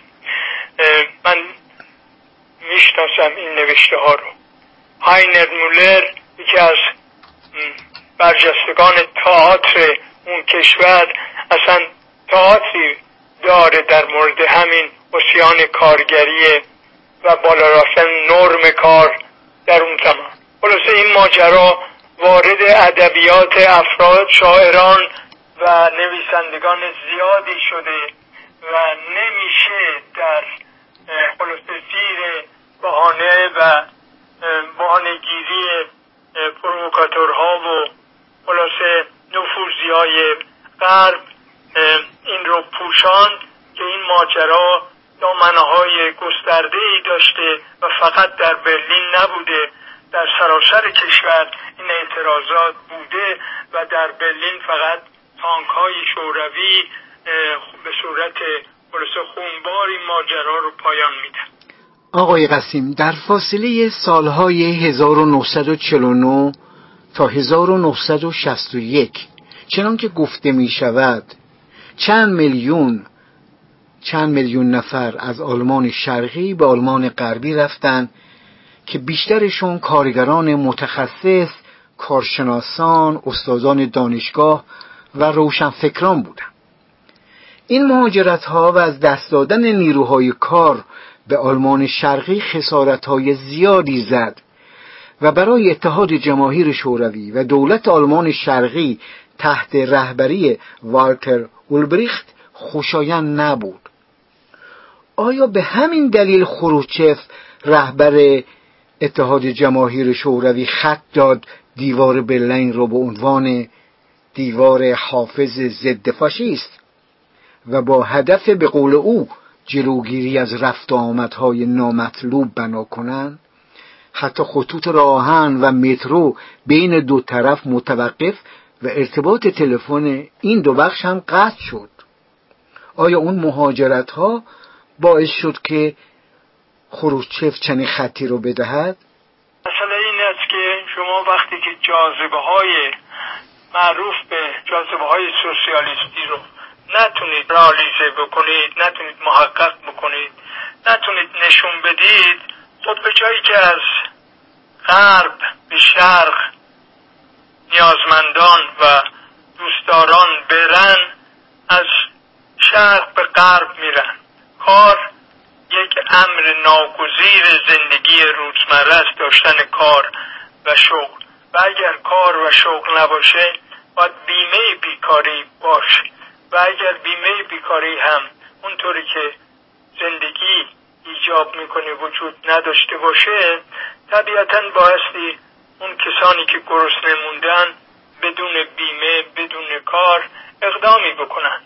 من می‌شناسم این نوشته ها رو. هاینر مولر یکی از برجستگان تئاتر اون کشور اصلا تئاتری داره در مورد همین اسیان کارگری و بالا رفتن نرم کار در اون زمان. خلاصه این ماجرا وارد ادبیات افراد شاعران و نویسندگان زیادی شده و نمیشه در خلاصه زیر بهانه و بهانهگیری پروکاتورها و خلاصه نفوزی های غرب این رو پوشان که این ماجرا دامنهای گسترده ای داشته و فقط در برلین نبوده. در سراسر کشور این اعتراضات بوده و در برلین فقط تانک های شوروی به صورت خلاصه خونبار این ماجرا رو پایان میدن. آقای قسیم در فاصله سالهای 1949 تا 1961 چنان که گفته می شود چند میلیون چند میلیون نفر از آلمان شرقی به آلمان غربی رفتند که بیشترشون کارگران متخصص کارشناسان استادان دانشگاه و روشنفکران بودند این مهاجرت ها و از دست دادن نیروهای کار به آلمان شرقی خسارت های زیادی زد و برای اتحاد جماهیر شوروی و دولت آلمان شرقی تحت رهبری والتر اولبریخت خوشایند نبود. آیا به همین دلیل خروچف رهبر اتحاد جماهیر شوروی خط داد دیوار برلین رو به عنوان دیوار حافظ ضد فاشیست و با هدف به قول او جلوگیری از رفت آمدهای نامطلوب بنا کنند حتی خطوط راهن و مترو بین دو طرف متوقف و ارتباط تلفن این دو بخش هم قطع شد. آیا اون مهاجرت ها باعث شد که خروشچف چنین خطی رو بدهد؟ مسئله این است که شما وقتی که جاذبه های معروف به جاذبه های سوسیالیستی رو نتونید رالیزه بکنید نتونید محقق بکنید نتونید نشون بدید خب به جایی که از غرب به شرق نیازمندان و دوستداران برن از شرق به غرب میرن کار یک امر ناگزیر زندگی روزمره است داشتن کار و شغل. و اگر کار و شغل نباشه باید بیمه بیکاری باشه. و اگر بیمه بیکاری هم اونطوری که زندگی ایجاب می‌کنه وجود نداشته باشه طبیعتا بایستی اون کسانی که گرسنه موندن بدون بیمه بدون کار اقدامی بکنن.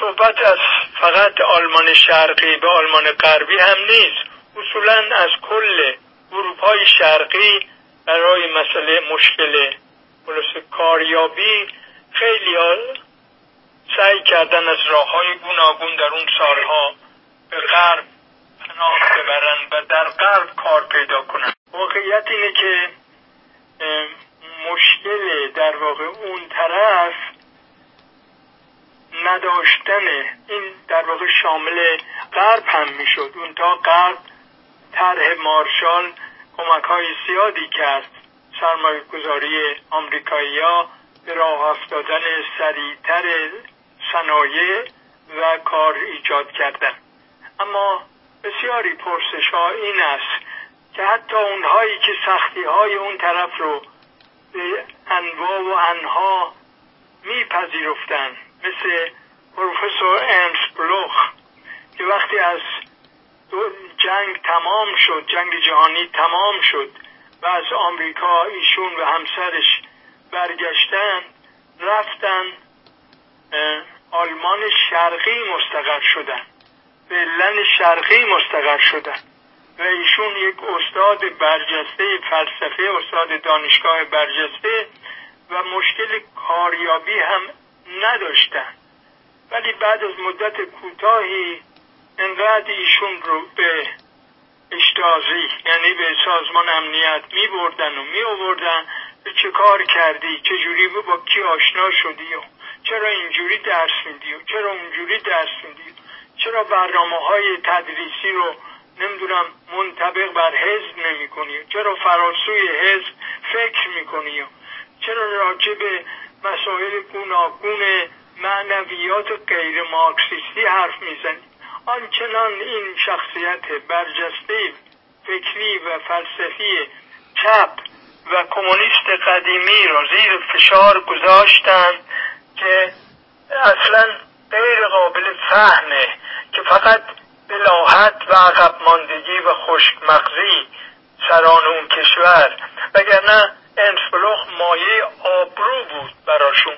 صحبت از فقط آلمان شرقی به آلمان غربی هم نیست. اصولا از کل اروپای شرقی برای مسئله مشکل کاریابی خیلی سعی کردن از راه های گوناگون در اون سالها به غرب پناه ببرن و در غرب کار پیدا کنن. واقعیت اینه که مشکل در واقع اون طرف نداشتن این در واقع شامل غرب هم می‌شد. اون تا غرب طرح مارشال کمک های زیادی کرد. سرمایه گذاری آمریکایی ها به راه افتادن سریعتر صنایع و کار ایجاد کردن اما بسیاری پرسش ها این است که حتی اونهایی که سختی های اون طرف رو به انواع و انها میپذیرفتن مثل پروفسور امس بلوخ که وقتی از جنگ تمام شد جنگ جهانی تمام شد و از آمریکا ایشون و همسرش برگشتن رفتن آلمان شرقی مستقر شدن لن شرقی مستقر شدن و ایشون یک استاد برجسته فلسفه استاد دانشگاه برجسته و مشکل کاریابی هم نداشتن. ولی بعد از مدت کوتاهی انقدر ایشون رو به اشتازی یعنی به سازمان امنیت می بردن و می آوردن چه کار کردی؟ چه جوری با کی آشنا شدی؟ و چرا اینجوری درس میدی؟ و چرا اونجوری درس میدی؟ چرا برنامه های تدریسی رو نمی‌دونم منطبق بر حزب نمی کنی چرا فراسوی حزب فکر می‌کنی؟ چرا راجع به مسائل گوناگون معنویات غیر مارکسیستی حرف می‌زنی آنچنان این شخصیت برجسته فکری و فلسفی چپ و کمونیست قدیمی را زیر فشار گذاشتند که اصلا غیر قابل فهمه که فقط بلاحت و عقب ماندگی و خشک مغزی سران اون کشور وگرنه انسبلوخ مایه آبرو بود براشون.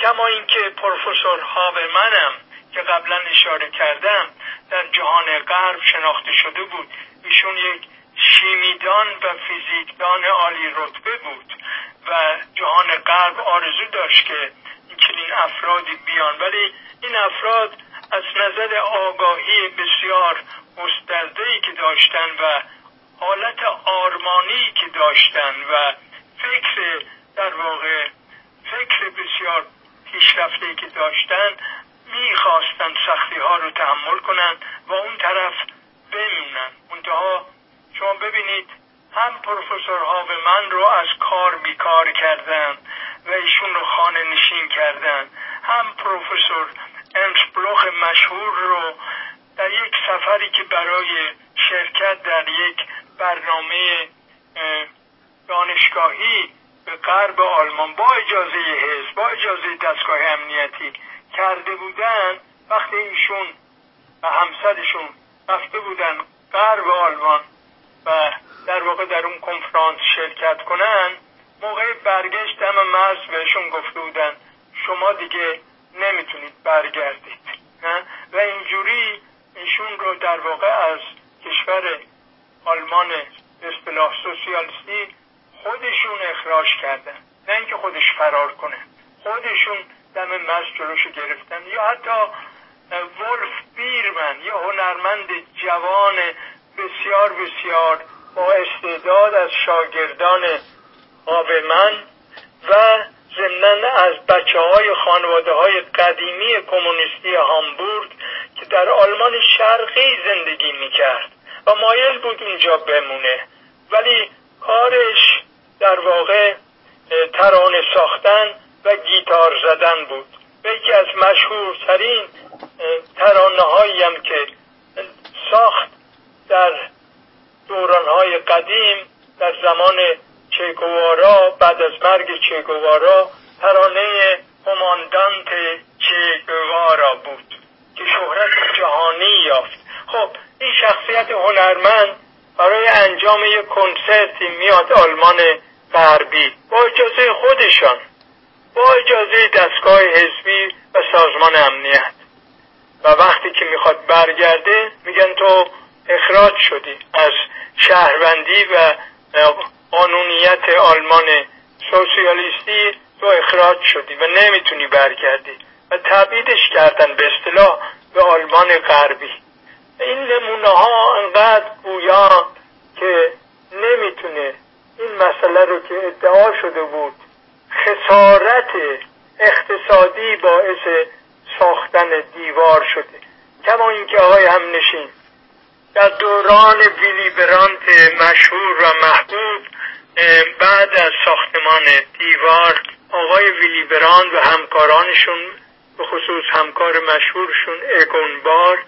کما اینکه پروفسور هاورمنم که قبلا اشاره کردم در جهان غرب شناخته شده بود. ایشون یک شیمیدان و فیزیکدان عالی رتبه بود و جهان غرب آرزو داشت که چنین افرادی بیان. ولی این افراد از نظر آگاهی بسیار گسترده که داشتن و حالت آرمانی که داشتن و فکر در واقع فکر بسیار پیشرفته که داشتن می‌خواستن سختی ها رو تحمل کنن و اون طرف بمونن. منتها شما ببینید هم پروفسور من رو از کار بیکار کردن و ایشون رو خانه نشین کردن. هم پروفسور بلوخ مشهور رو در یک سفری که برای شرکت در یک برنامه دانشگاهی به غرب آلمان با اجازه حزب با اجازه دستگاه امنیتی کرده بودن وقتی ایشون و همسرشون رفته بودن غرب آلمان و در واقع در اون کنفرانس شرکت کنن موقع برگشت هم مرز بهشون گفته بودن شما دیگه نمی‌تونید برگردید و اینجوری ایشون رو در واقع از کشور آلمان اصطلاح سوسیالیستی خودشون اخراج کردن. نه اینکه خودش فرار کنه. خودشون دم مرز جلوشو گرفتن. یا حتی ولف بیرمن یا هنرمند جوان بسیار بسیار با استعداد از شاگردان من و ضمنا از بچه های خانواده های قدیمی کمونیستی هامبورگ که در آلمان شرقی زندگی می‌کرد. و مایل بود اونجا بمونه. ولی کارش در واقع ترانه ساختن و گیتار زدن بود. و یکی از مشهورترین ترانه هایی که ساخت در دورانهای قدیم در زمان چگوارا بعد از مرگ چگوارا ترانه کماندانت چگوارا بود که شهرت جهانی یافت. خب این شخصیت هنرمند برای انجام یک کنسرتی میاد آلمان غربی با اجازه خودشان با اجازه دستگاه حزبی و سازمان امنیت. و وقتی که می‌خواد برگرده میگن تو اخراج شدی از شهروندی و قانونیت آلمان سوسیالیستی تو اخراج شدی و نمی‌تونی برگردی و تبعیدش کردن به اصطلاح به آلمان غربی. این نمونه ها انقدر گویا که نمی‌تونه این مسئله رو که ادعا شده بود خسارت اقتصادی باعث ساختن دیوار شده. کما اینکه آقای هم نشین در دوران ویلی برانت مشهور و محبوب بعد از ساختمان دیوار آقای ویلی براند و همکارانشون به خصوص همکار مشهورشون اگونبار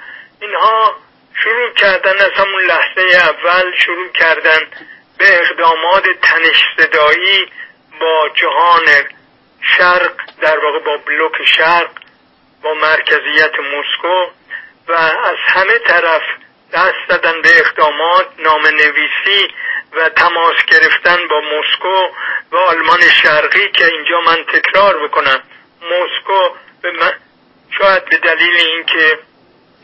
اینها شروع کردن از همون لحظه اول شروع کردن به اقدامات تنش صدایی با جهان شرق در واقع با بلوک شرق با مرکزیت مسکو و از همه طرف دست دادن به اقدامات نام نویسی و تماس گرفتن با مسکو و آلمان شرقی که اینجا من تکرار بکنم. مسکو به شاید به دلیل اینکه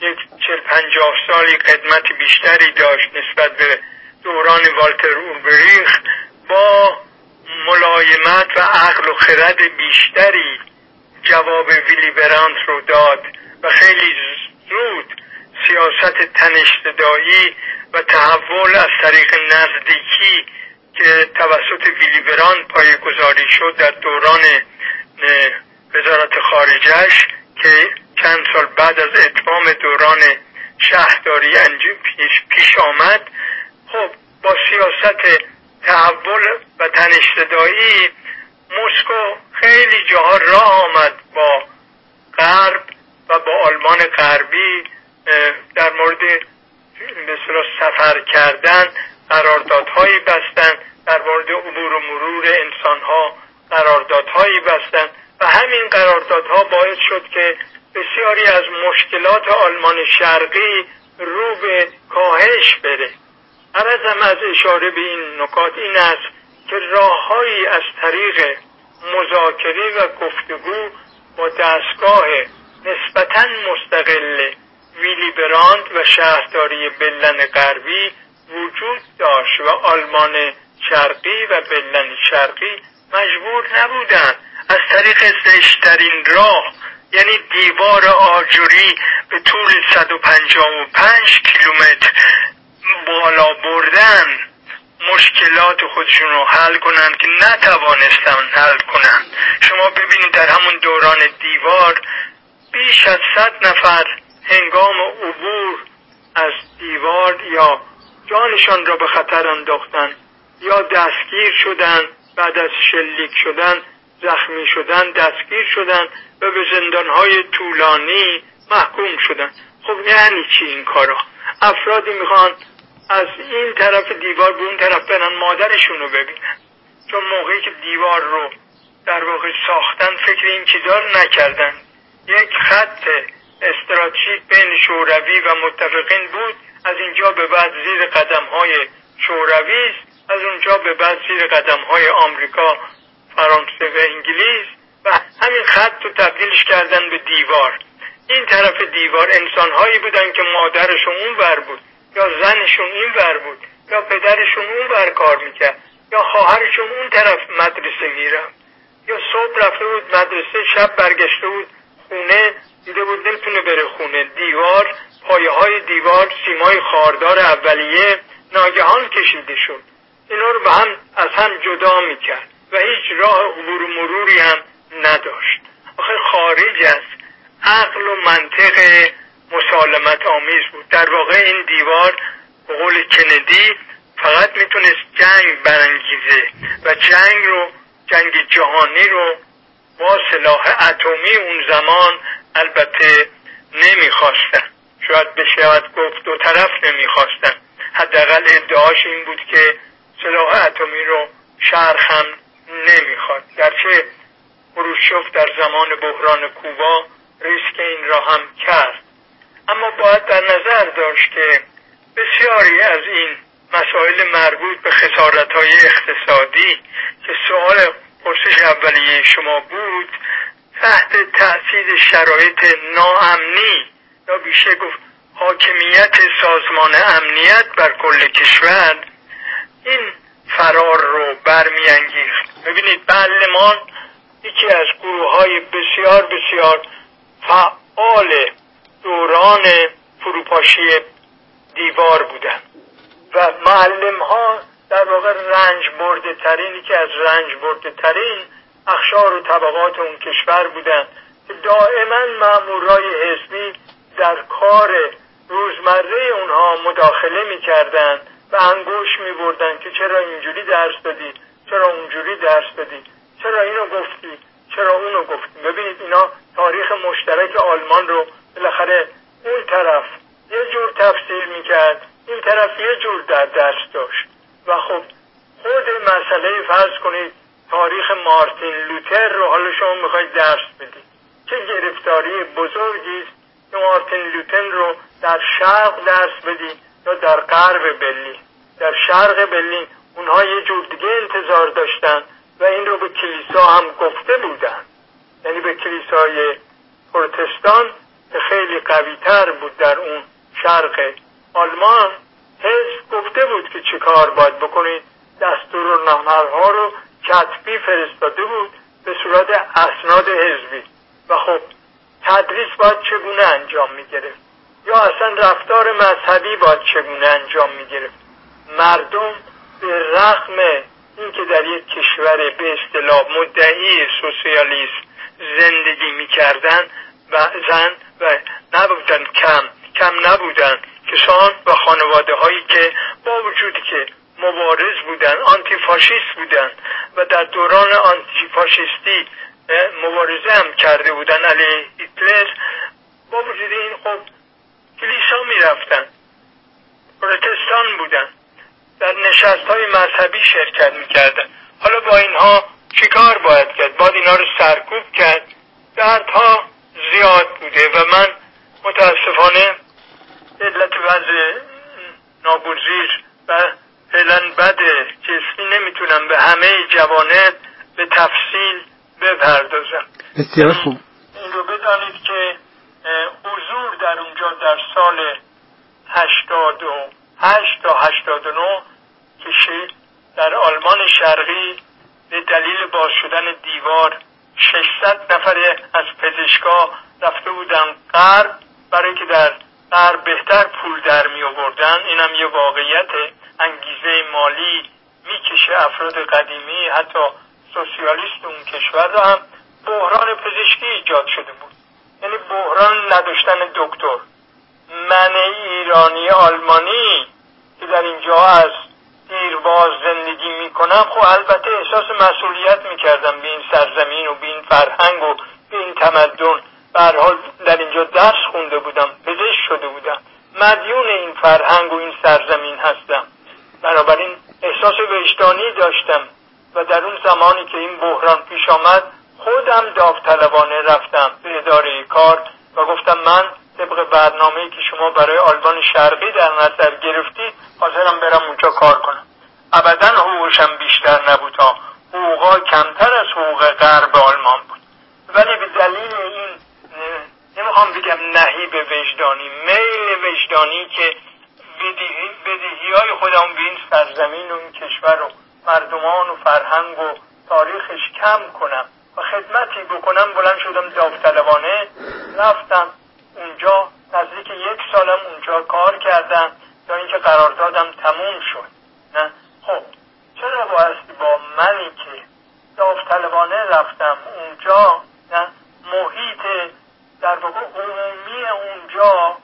یک چل پنجاه سالی قدمت بیشتری داشت نسبت به دوران والتر اوربریخ با ملایمت و عقل و خرد بیشتری جواب ویلی برانت رو داد و خیلی زود سیاست تنشتدایی و تحول از طریق نزدیکی که توسط ویلی برانت پای گذاری شد در دوران وزارت خارجش که چند سال بعد از اتمام دوران شهرداری پیش, پیش آمد خب با سیاست تحول و تنشتدایی مسکو خیلی جاها راه آمد با غرب و با آلمان غربی در مورد مثلا سفر کردن قراردادهایی بستن در مورد عبور و مرور انسانها قراردادهایی بستن و همین قراردادها باعث شد که بسیاری از مشکلات آلمان شرقی رو به کاهش بره. عرضم از اشاره به این نکات این است که راههایی از طریق مذاکره و گفتگو با دستگاه نسبتا مستقل ویلی براند و شهرداری بلن غربی وجود داشت و آلمان شرقی و بلن شرقی مجبور نبودند. از طریق زشترین راه یعنی دیوار آجوری به طول 155 کیلومتر بالا بردن مشکلات خودشون رو حل کنند که نتوانستن حل کنند شما ببینید در همون دوران دیوار بیش از صد نفر هنگام عبور از دیوار یا جانشان را به خطر انداختن یا دستگیر شدن بعد از شلیک شدن زخمی شدن دستگیر شدن و به زندانهای طولانی محکوم شدن. خب یعنی چی این کارا؟ افرادی می‌خوان از این طرف دیوار به اون طرف برن مادرشون رو ببینن چون موقعی که دیوار رو در واقع ساختن فکر این چیزا رو نکردن. یک خط استراتژیک بین شوروی و متفقین بود. از اینجا به بعد زیر قدم های شوروی از اونجا به بعد زیر قدم های آمریکا فرانسه و انگلیس. و همین خط رو تبدیلش کردن به دیوار. این طرف دیوار انسانهایی بودن که مادرشون اون بر بود. یا زنشون این بر بود یا پدرشون اون بر کار می‌کرد یا خواهرشون اون طرف مدرسه می‌رفت. یا صبح رفته بود مدرسه شب برگشته بود خونه دیده بود نمی‌تونه بره خونه. دیوار پایه های دیوار سیمای خاردار اولیه ناگهان کشیده شد اینا رو به هم از هم جدا می‌کرد و هیچ راه عبور مروری هم نداشت. آخه خارج از عقل و منطق مسالمت آمیز بود. در واقع این دیوار به قول کندی فقط می‌تونست جنگ برانگیزه و جنگ رو جنگ جهانی رو با سلاح اتمی اون زمان البته نمی‌خواستن. شاید بشود گفت دو طرف نمی‌خواستن. حداقل ادعاش این بود که سلاح اتمی رو شرق هم نمی‌خواد. گرچه خروشچوف در زمان بحران کوبا ریسک این را هم کرد. اما باید در نظر داشت که بسیاری از این مسائل مربوط به خسارت های اقتصادی که سوال پرسش اولیه شما بود تحت تأثیر شرایط ناامنی یا بیشه گفت حاکمیت سازمان امنیت بر کل کشور این فرار رو برمیانگیخت. ببینید برلمان یکی از گروه های بسیار بسیار فعال دوران فروپاشی دیوار بودن. و معلم ها در واقع رنج برده ترین که از رنج برده ترین اخشار و طبقات اون کشور بودن. که دائما مامورای حزبی در کار روزمره اونها مداخله می‌کردن و انگوش میبردن که چرا اینجوری درس دادی؟ چرا اونجوری درس دادی؟ چرا اینو گفتی؟ چرا اونو گفتی؟ ببینید اینا تاریخ مشترک آلمان رو بالاخره اون طرف یه جور تفسیر می‌کرد این طرف یه جور در دست داشت. و خب خود مسئله فرض کنید تاریخ مارتین لوتر رو حالا شما می‌خواید درس بدید. چه گرفتاری بزرگی است که مارتین لوتر رو در شرق درس بدید یا در غرب برلین. در شرق برلین اونها یه جور دیگه انتظار داشتن و این رو به کلیسا هم گفته بودن. یعنی به کلیسای پروتستان که خیلی قویتر بود در اون شرق آلمان حزب گفته بود که چه کار باید بکنید. دستور و نامرها رو کتبی فرستاده بود به صورت اسناد حزبی. و خب تدریس باید چگونه انجام می‌گرفت؟ یا اصلا رفتار مذهبی باید چگونه انجام می‌گرفت؟ مردم به رغم اینکه در یک کشور به اصطلاح مدعی سوسیالیسم زندگی می‌کردن و زن و نبودن کم کم نبودن. کسان و خانواده هایی که با وجودی که مبارز بودن آنتی فاشیست بودن و در دوران آنتی فاشیستی مبارزه هم کرده بودن علیه هیتلر با وجود این خب کلیسا می‌رفتن پروتستان بودن در نشست های مذهبی شرکت می‌کردن. حالا با اینها چیکار باید کرد؟ باید اینها رو سرکوب کرد. دردها زیاد بوده و من متاسفانه علت وضع ناگزیر و فعلا بد جسمی نمی‌تونم به همه جوانب به تفصیل بپردازم. بسیار خوب. این رو بدانید که حضور در اونجا در سال هشتاد و هشت تا هشتاد و نو که شید در آلمان شرقی به دلیل باز شدن دیوار 600 نفر از پزشکا رفته بودن غرب. برای که در غرب بهتر پول در می آوردن اینم یه واقعیت انگیزه مالی می‌کشه افراد قدیمی. حتی سوسیالیست اون کشور را هم بحران پزشکی ایجاد شده بود. یعنی بحران نداشتن دکتر. من ایرانی آلمانی که در اینجا از دیرباز زندگی می‌کنم خب البته احساس مسئولیت می‌کردم به این سرزمین و به این فرهنگ و به این تمدن. حال در اینجا درس خونده بودم پزشک شده بودم. مدیون این فرهنگ و این سرزمین هستم. بنابراین احساس وجدانی داشتم و در اون زمانی که این بحران پیش آمد خودم داوطلبانه رفتم به اداره کار و گفتم من طبق برنامه‌ای که شما برای آلمان شرقی در نظر گرفتید حاضرم برم اونجا کار کنم. ابدا حقوقشم بیشتر نبود ها حقوقا کمتر از حقوق غرب آلمان بود. ولی به دلیل این نمی‌خوام بگم نهیب وجدانی میل وجدانی که بدهی های خودم به این سرزمین و این کشور و مردمان و فرهنگ و تاریخش کم کنم و خدمتی بکنم بلند شدم داوطلبانه رفتم اونجا نزدیک یک سالم اونجا کار کردم تا اینکه قراردادم تموم شد. نه؟ خب چرا بایستی با منی که داوطلبانه رفتم اونجا نه؟ محیط در واقع عمومی اونجا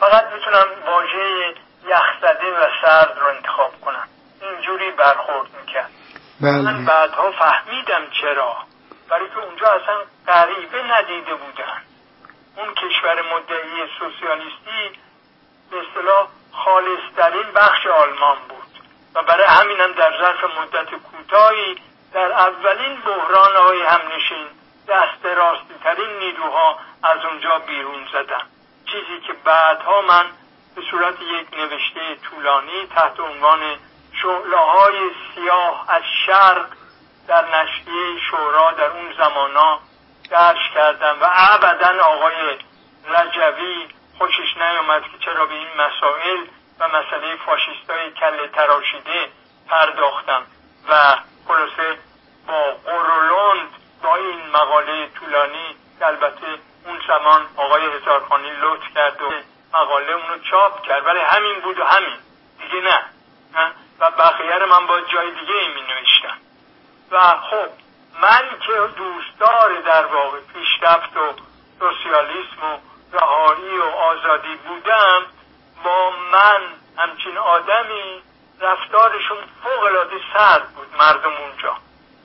فقط می‌تونم واژه یخزده و سرد رو انتخاب کنم. اینجوری برخورد می‌کرد. بله. من بعدها فهمیدم چرا. برای که اونجا اصلا غریبه ندیده بودن اون کشور مدعی سوسیالیستی به اصطلاح خالصترین بخش آلمان بود. و برای همینم در ظرف مدت کوتاهی در اولین بحران های همنشین دست راستی ترین نیروها از اونجا بیرون زدن. چیزی که بعدها من به صورت یک نوشته طولانی تحت عنوان شعله سیاه از شرق در نشریه شورا در اون زمانا درش کردم و ابدا آقای رجوی خوشش نیامد که چرا به این مسائل و مسئله فاشیستای کل تراشیده پرداختم و خلاصه با قرولند با این مقاله طولانی البته اون زمان آقای هزارخانی لطف کرد و مقاله اونو چاپ کرد. ولی همین بود و همین. دیگه نه. و بقیه رو من با جای دیگه ای می نوشتم. و خب من که دوستدار در واقع پیشرفت و سوسیالیسم و رهایی و آزادی بودم با من همچین آدمی رفتارشون فوق العاده سرد بود مردم اونجا.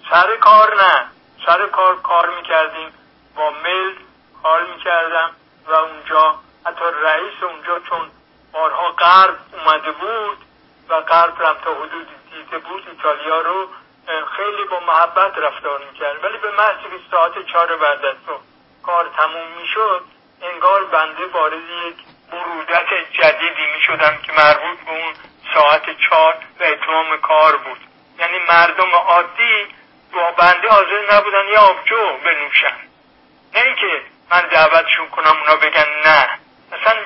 سر کار نه. سر کار کار می‌کردیم. با میل کار می‌کردم و اونجا حتی رئیس اونجا چون بارها غرب اومده بود و غرب رم تا حدود دیده بود ایتالیا رو خیلی با محبت رفتار می‌کرد ولی به محض که ساعت چهار بعد از کار تموم می‌شد انگار بنده وارد یک برودت جدیدی می‌شدم که مربوط به اون ساعت چهار و اتمام کار بود. یعنی مردم عادی با بنده حاضر نبودن یه آبجو بنوشن. نه اینکه من دعوتشون کنم اونا بگن نه. اصلا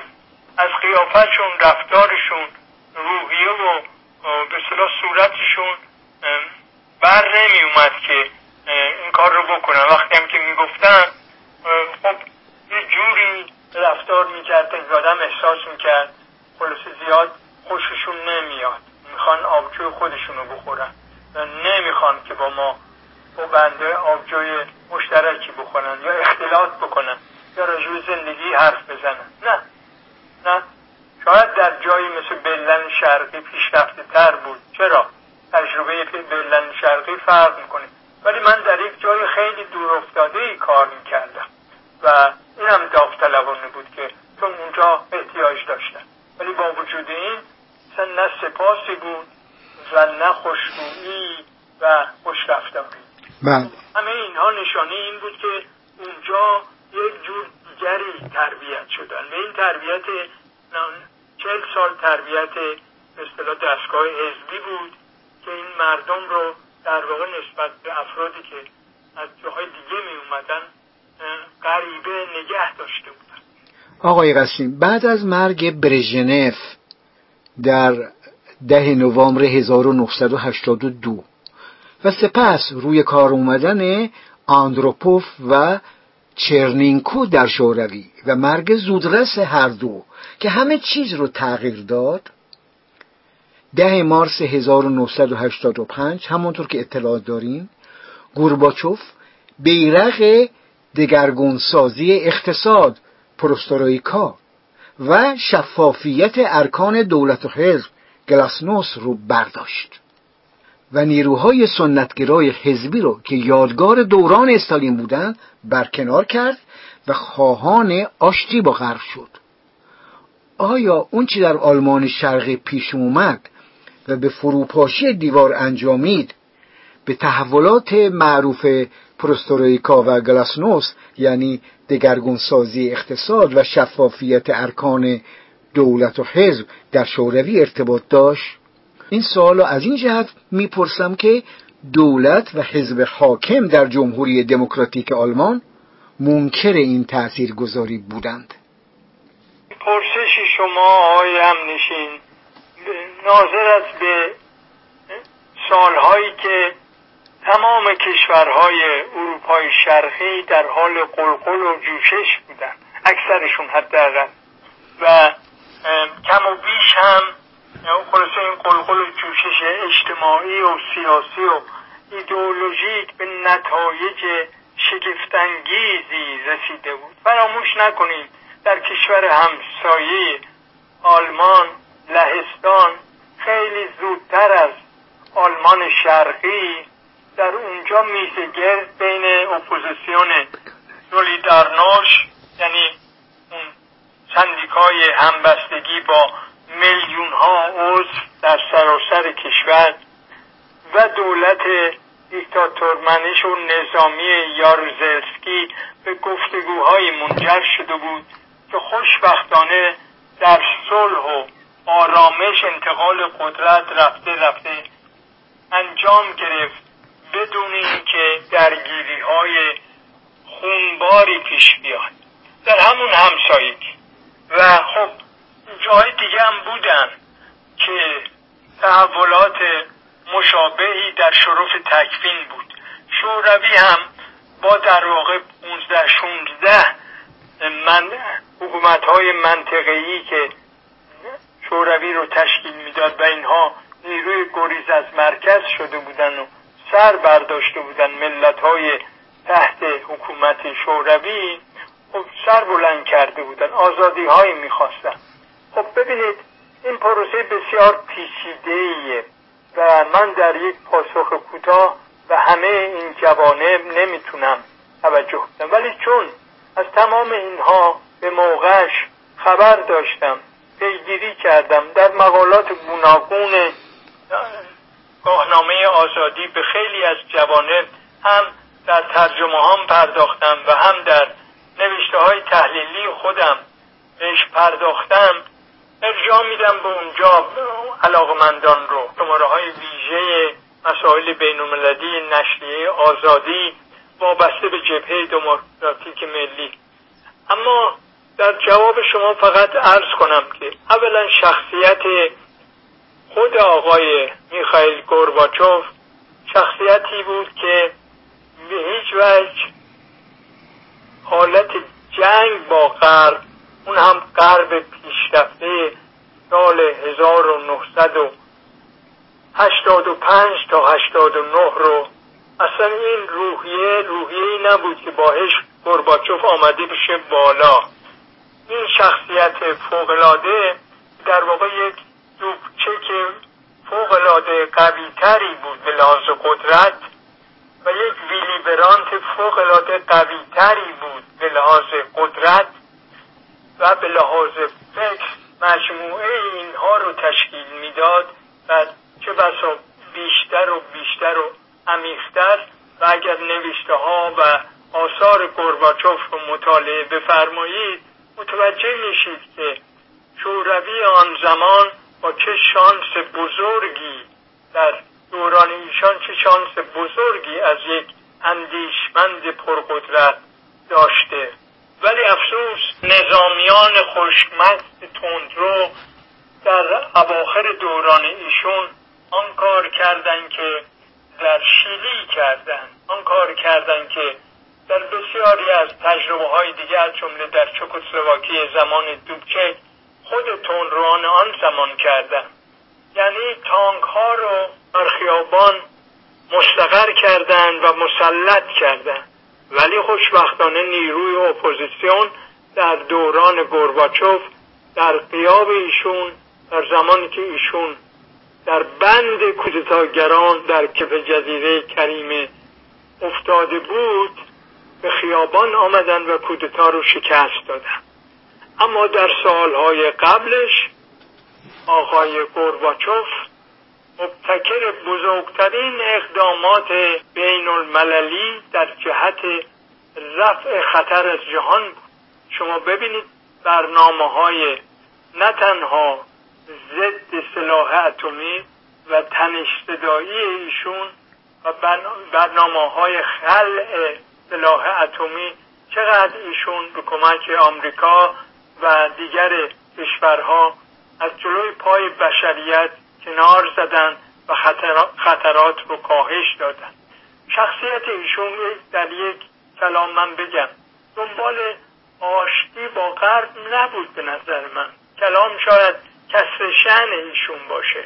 از قیافتشون رفتارشون روحیه و به صلاح صورتشون بر نمی اومد که این کار رو بکنن. وقتی هم که می‌گفتن خب یه جوری رفتار می‌کرد که آدم احساس می‌کرد خلاصه زیاد خوششون نمیاد. می‌خوان آبجوی خودشون رو بخورن. و نمی‌خوان که با ما با بنده آبجوی مشترکی بخورن یا اختلاط بکنن یا راجع زندگی حرف بزنن. نه. نه. شاید در جایی مثل بلن شرقی پیشرفته تر بود. چرا؟ تجربه بلن شرقی فرق می‌کنه. ولی من در یک جای خیلی دور افتاده ای کار می‌کردم. و اینم داوطلبانه بود که چون اونجا احتیاج داشتن ولی با وجود این نه سپاسی بود و نه خوشبویی و خوشرفتاری. بله. همه اینها نشانه این بود که اونجا یک جور دیگری تربیت شدن. و این تربیت چل سال تربیت به اصطلاح دستگاه حزبی بود. که این مردم رو در واقع نسبت به افرادی که از جاهای دیگه می اومدن غریبه نگه داشته بودن. آقای قسیم بعد از مرگ برژنف در ده نوامبر 1982 و سپس روی کار اومدن آندروپوف و چرنینکو در شوروی و مرگ زودرس هر دو که همه چیز رو تغییر داد ده مارس 1985 همونطور که اطلاع داریم گورباچوف بیرق دگرگونسازی اقتصاد پروسترویکا و شفافیت ارکان دولت و حزب گلاسنوس رو برداشت. و نیروهای سنتگرای حزبی رو که یادگار دوران استالین بودند برکنار کرد و خواهان آشتی با غرب شد. آیا اون چی در آلمان شرقی پیش اومد و به فروپاشی دیوار انجامید. به تحولات معروف پروستوریکا و گلاسنوس یعنی دگرگونسازی اقتصاد و شفافیت ارکان دولت و حزب در شوروی ارتباط داشت. این سوال رو از این جهت می‌پرسم که دولت و حزب حاکم در جمهوری دموکراتیک آلمان منکر این تأثیر گذاری بودند. پرسش شما آقای هم ناظر به سالهایی که تمام کشورهای اروپای شرقی در حال قلقل و جوشش بودن اکثرشون حداقل. و کم و بیش هم خلاصه این غلغل و جوشش اجتماعی و سیاسی و ایدئولوژیک به نتایج شگفتانگیزی رسیده بود. فراموش نکنید در کشور همسایه آلمان لهستان خیلی زودتر از آلمان شرقی در اونجا میزگرد بین اپوزیسیون Solidarność یعنی اون سندیکای همبستگی با میلیون ها عضو در سراسر کشور و دولت دیکتاتور منش و نظامی یاروزلسکی به گفتگوهای منجر شده بود که خوشبختانه در صلح و آرامش انتقال قدرت رفته رفته. انجام گرفت. بدون اینکه درگیری های خونباری پیش بیاد. در همون همسایگی. و خب جای دیگه هم بودن که تحولات مشابهی در شرف تکفین بود. شوروی هم با در واقع 15 16 من حکومت های منطقه‌ای که شوروی رو تشکیل می‌داد و اینها نیروی گریز از مرکز شده بودن و سر برداشته بودن ملت های تحت حکومت شوروی خب سر بلند کرده بودن آزادی هایی می‌خواستن. خب ببینید این پروسه بسیار پیچیده و من در یک پاسخ کوتاه و همه این جوانب نمی‌تونم توجه کنم. ولی چون از تمام اینها به موقعش خبر داشتم پیگیری کردم. در مقالات گوناگون گاهنامه آزادی به خیلی از جوانب هم در ترجمه هم پرداختم و هم در نوشته های تحلیلی خودم بهش پرداختم. ارجاع میدم به اونجا علاقمندان رو. شماره های ویژه مسائل بین المللی نشریه آزادی وابسته به جبهه دموکراتیک ملی. اما در جواب شما فقط عرض کنم که اولا شخصیت خود آقای میخائیل گورباچوف شخصیتی بود که به هیچ وجه حالت جنگ با غرب اون هم غرب پیشرفته سال 1985 تا 89 رو. اصلا این روحیه روحیه نبود که باهش گرباچوف آمده بشه بالا. این شخصیت فوقلاده در واقع یک که فوقلاده قوی تری بود به لحاظ قدرت و یک ویلی برانت فوقلاده قوی تری بود به لحاظ قدرت و به لحاظ فکر مجموعه اینها رو تشکیل می‌داد و چه بسا بیشتر و بیشتر و عمیقتر و اگر نوشته ها و آثار گرباچوف رو مطالعه بفرمایید متوجه میشید که شوروی آن زمان با چه شانس بزرگی در دوران ایشان چه شانس بزرگی از یک اندیشمند پرقدرت داشته. ولی افسوس نظامیان خوشمست تندرو در اواخر دوران ایشون آن کار کردن که در شیلی کردن آن کار کردن که در بسیاری از تجربه های دیگه از جمله در چکسلواکی زمان دوبچک خود تندروان آن زمان کردن یعنی تانک ها رو در خیابان مستقر کردن و مسلط کردن. ولی خوشبختانه نیروی اپوزیسیون در دوران گرباچوف در قیاب ایشون در زمانی که ایشون در بند کودتاگران در کف جزیره کریمه افتاده بود به خیابان آمدن و کودتا رو شکست دادن. اما در سالهای قبلش آقای گورباچوف مبتکر بزرگترین اقدامات بین المللی در جهت رفع خطر از جهان بود. شما ببینید برنامه های نه تنها ضد سلاح اتمی و تنشتدایی ایشون و برنامه های خلع سلاح اتمی چقدر ایشون به کمک آمریکا و دیگر کشورها از جلوی پای بشریت کنار زدن و خطرات رو کاهش دادن. شخصیت ایشون در یک کلام من بگم. دنبال آشتی با غرب نبود به نظر من. کلام شاید کسر شن ایشون باشه.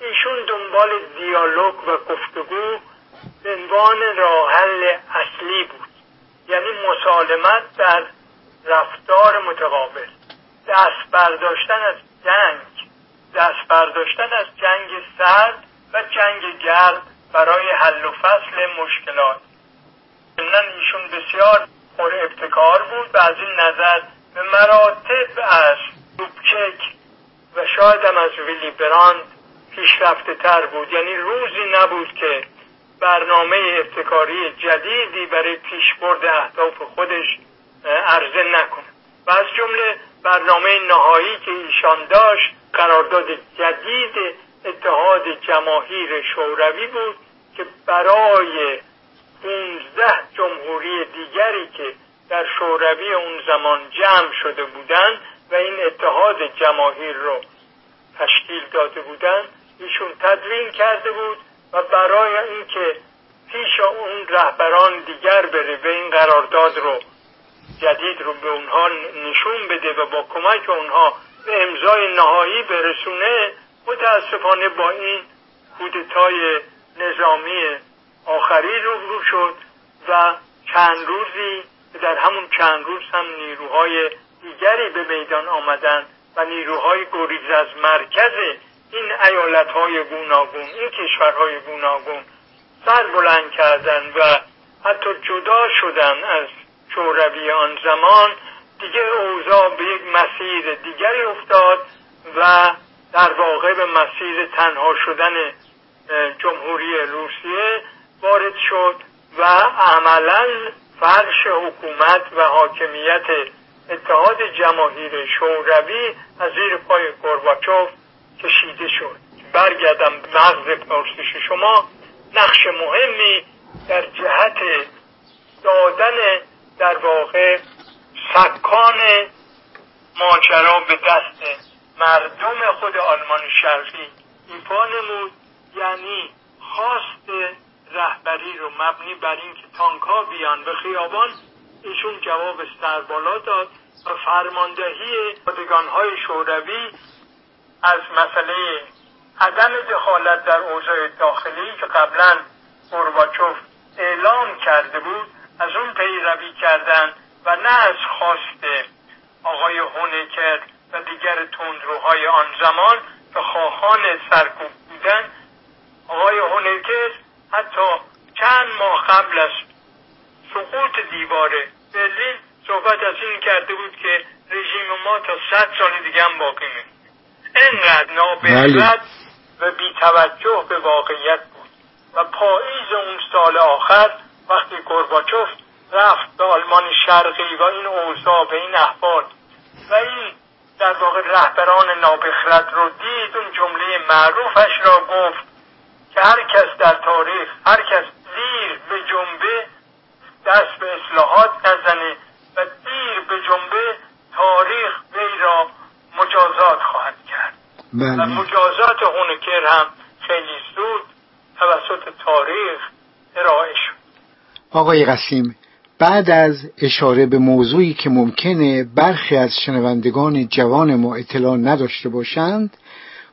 ایشون دنبال دیالوگ و گفتگو عنوان راه حل اصلی بود. یعنی مسالمت در رفتار متقابل. دست برداشتن از جنگ. دست برداشتن از جنگ سرد و جنگ گرد برای حل و فصل مشکلات. من ایشون بسیار پر ابتکار بود و از این نظر به مراتب از دوبچک و شاید هم از ویلی براند پیشرفته تر بود. یعنی روزی نبود که برنامه ابتکاری جدیدی برای پیشبرد اهداف خودش عرضه نکنه. و از جمله برنامه نهایی که ایشان داشت قرارداد جدید اتحاد جماهیر شوروی بود که برای 15 جمهوری دیگری که در شوروی اون زمان جمع شده بودند و این اتحاد جماهیر رو تشکیل داده بودند ایشون تدوین کرده بود و برای اینکه پیش اون رهبران دیگر بره و این قرارداد رو جدید رو به اونها نشون بده و با کمک اونها به امضای نهایی برسونه متاسفانه با این کودتای نظامی آخری رو شد و چند روزی در همون چند روز هم نیروهای دیگری به میدان آمدن و نیروهای گریز از مرکز این ایالت های گوناگون این کشورهای گوناگون سر بلند کردن و حتی جدا شدن از شوروی آن زمان دیگه اوضاع به یک مسیر دیگری افتاد و در واقع به مسیر تنها شدن جمهوری روسیه وارد شد و عملا فرش حکومت و حاکمیت اتحاد جماهیر شوروی از زیر پای گورباچوف کشیده شد. برگردم مغز پرسش شما. نقش مهمی در جهت دادن در واقع سکان ماجرا به دست مردم خود آلمان شرقی. ایفا نمود یعنی خواست رهبری رو مبنی بر اینکه تانکها بیان به خیابان ایشون جواب سربالا داد و فرماندهی های شوروی از مسئله عدم دخالت در اوضاع داخلی که قبلا گورباچوف اعلام کرده بود از اون پیروی کردن و نه از خواست آقای هونکر و دیگر تندروهای آن زمان به خواهان سرکوب بودن. آقای هونکر حتی چند ماه قبل از سقوط دیوار برلین صحبت از این کرده بود که رژیم ما تا صد سال دیگه هم باقی می انقدر نابخرد و بیتوجه به واقعیت بود. و پاییز اون سال آخر وقتی گرباچوف رفت به آلمان شرقی و این اوضاع به این احوال و این در واقع رهبران نابخرد رو دید اون جمله معروفش را گفت که هر کس در تاریخ هر کس دیر به جنبه دست به اصلاحات نزنه و دیر به جنبه تاریخ وی را مجازات خواهد کرد. بله. و مجازات هونکر هم خیلی زود توسط تاریخ ارائه شد. آقای قسیم بعد از اشاره به موضوعی که ممکنه برخی از شنوندگان جوان ما اطلاع نداشته باشند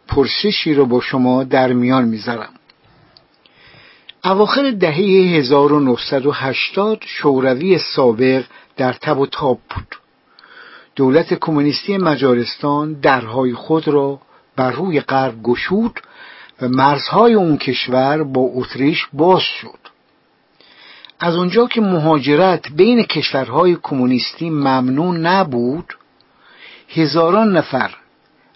پرسشی رو با شما در میان می‌ذارم. اواخر دهه 1980 شوروی سابق در تب و تاب بود. دولت کمونیستی مجارستان درهای خود را بر روی غرب گشود و مرزهای اون کشور با اتریش باز شد. از اونجا که مهاجرت بین کشورهای کمونیستی ممنوع نبود هزاران نفر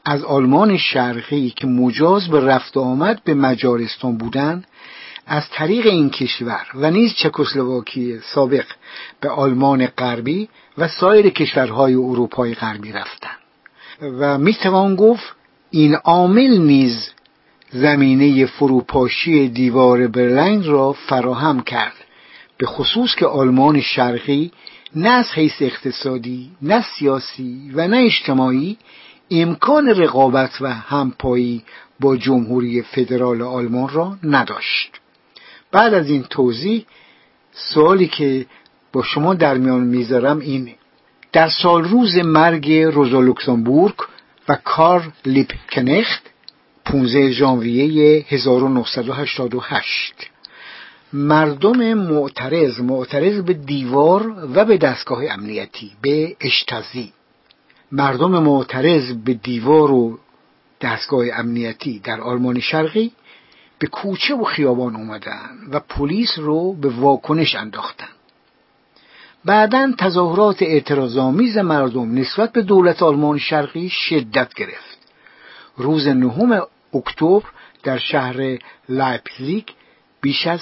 از آلمان شرقی که مجاز به رفت آمد به مجارستان بودند از طریق این کشور و نیز چکسلواکی سابق به آلمان غربی و سایر کشورهای اروپای غربی رفتند و می‌توان گفت این عامل نیز زمینه فروپاشی دیوار برلین را فراهم کرد به خصوص که آلمان شرقی نه از حیث اقتصادی نه سیاسی و نه اجتماعی امکان رقابت و همپایی با جمهوری فدرال آلمان را نداشت. بعد از این توضیح سوالی که با شما در میان می‌ذارم اینه. در سال روز مرگ روزا لوکسامبورگ و کار لیپکنخت 15 ژانویه 1988 مردم معترض معترض به دیوار و به دستگاه امنیتی به اشتازی مردم معترض به دیوار و دستگاه امنیتی در آلمان شرقی به کوچه و خیابان اومدن و پلیس رو به واکنش انداختن. بعدا تظاهرات اعتراضآمیز مردم نسبت به دولت آلمان شرقی شدت گرفت. روز نهم اکتبر در شهر لایپزیگ بیش از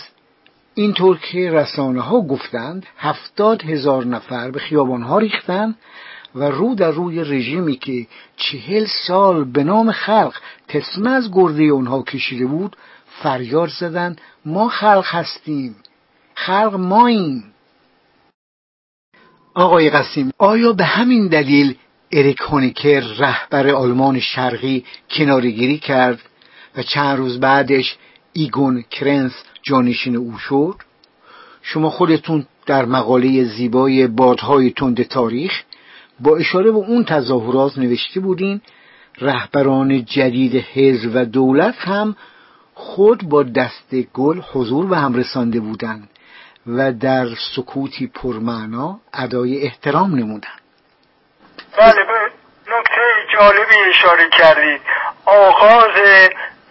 اینطور که رسانه ها گفتند هفتاد هزار نفر به خیابان ها ریختند و رو در روی رژیمی که چهل سال به نام خلق تسمه از گرده اونها کشیده بود فریاد زدند ما خلق هستیم. خلق ماییم. آقای قسیم آیا به همین دلیل اریک هونیکر رهبر آلمان شرقی کنارگیری کرد و چند روز بعدش ایگون کرنس جانشین او شد؟ شما خودتون در مقاله زیبای بادهای تند تاریخ با اشاره به اون تظاهرات نوشته بودین رهبران جدید حزب و دولت هم خود با دست گل حضور به هم رسانده بودند و در سکوتی پرمعنا ادای احترام نمودند. بله به نکته جالبی اشاره کردید آغاز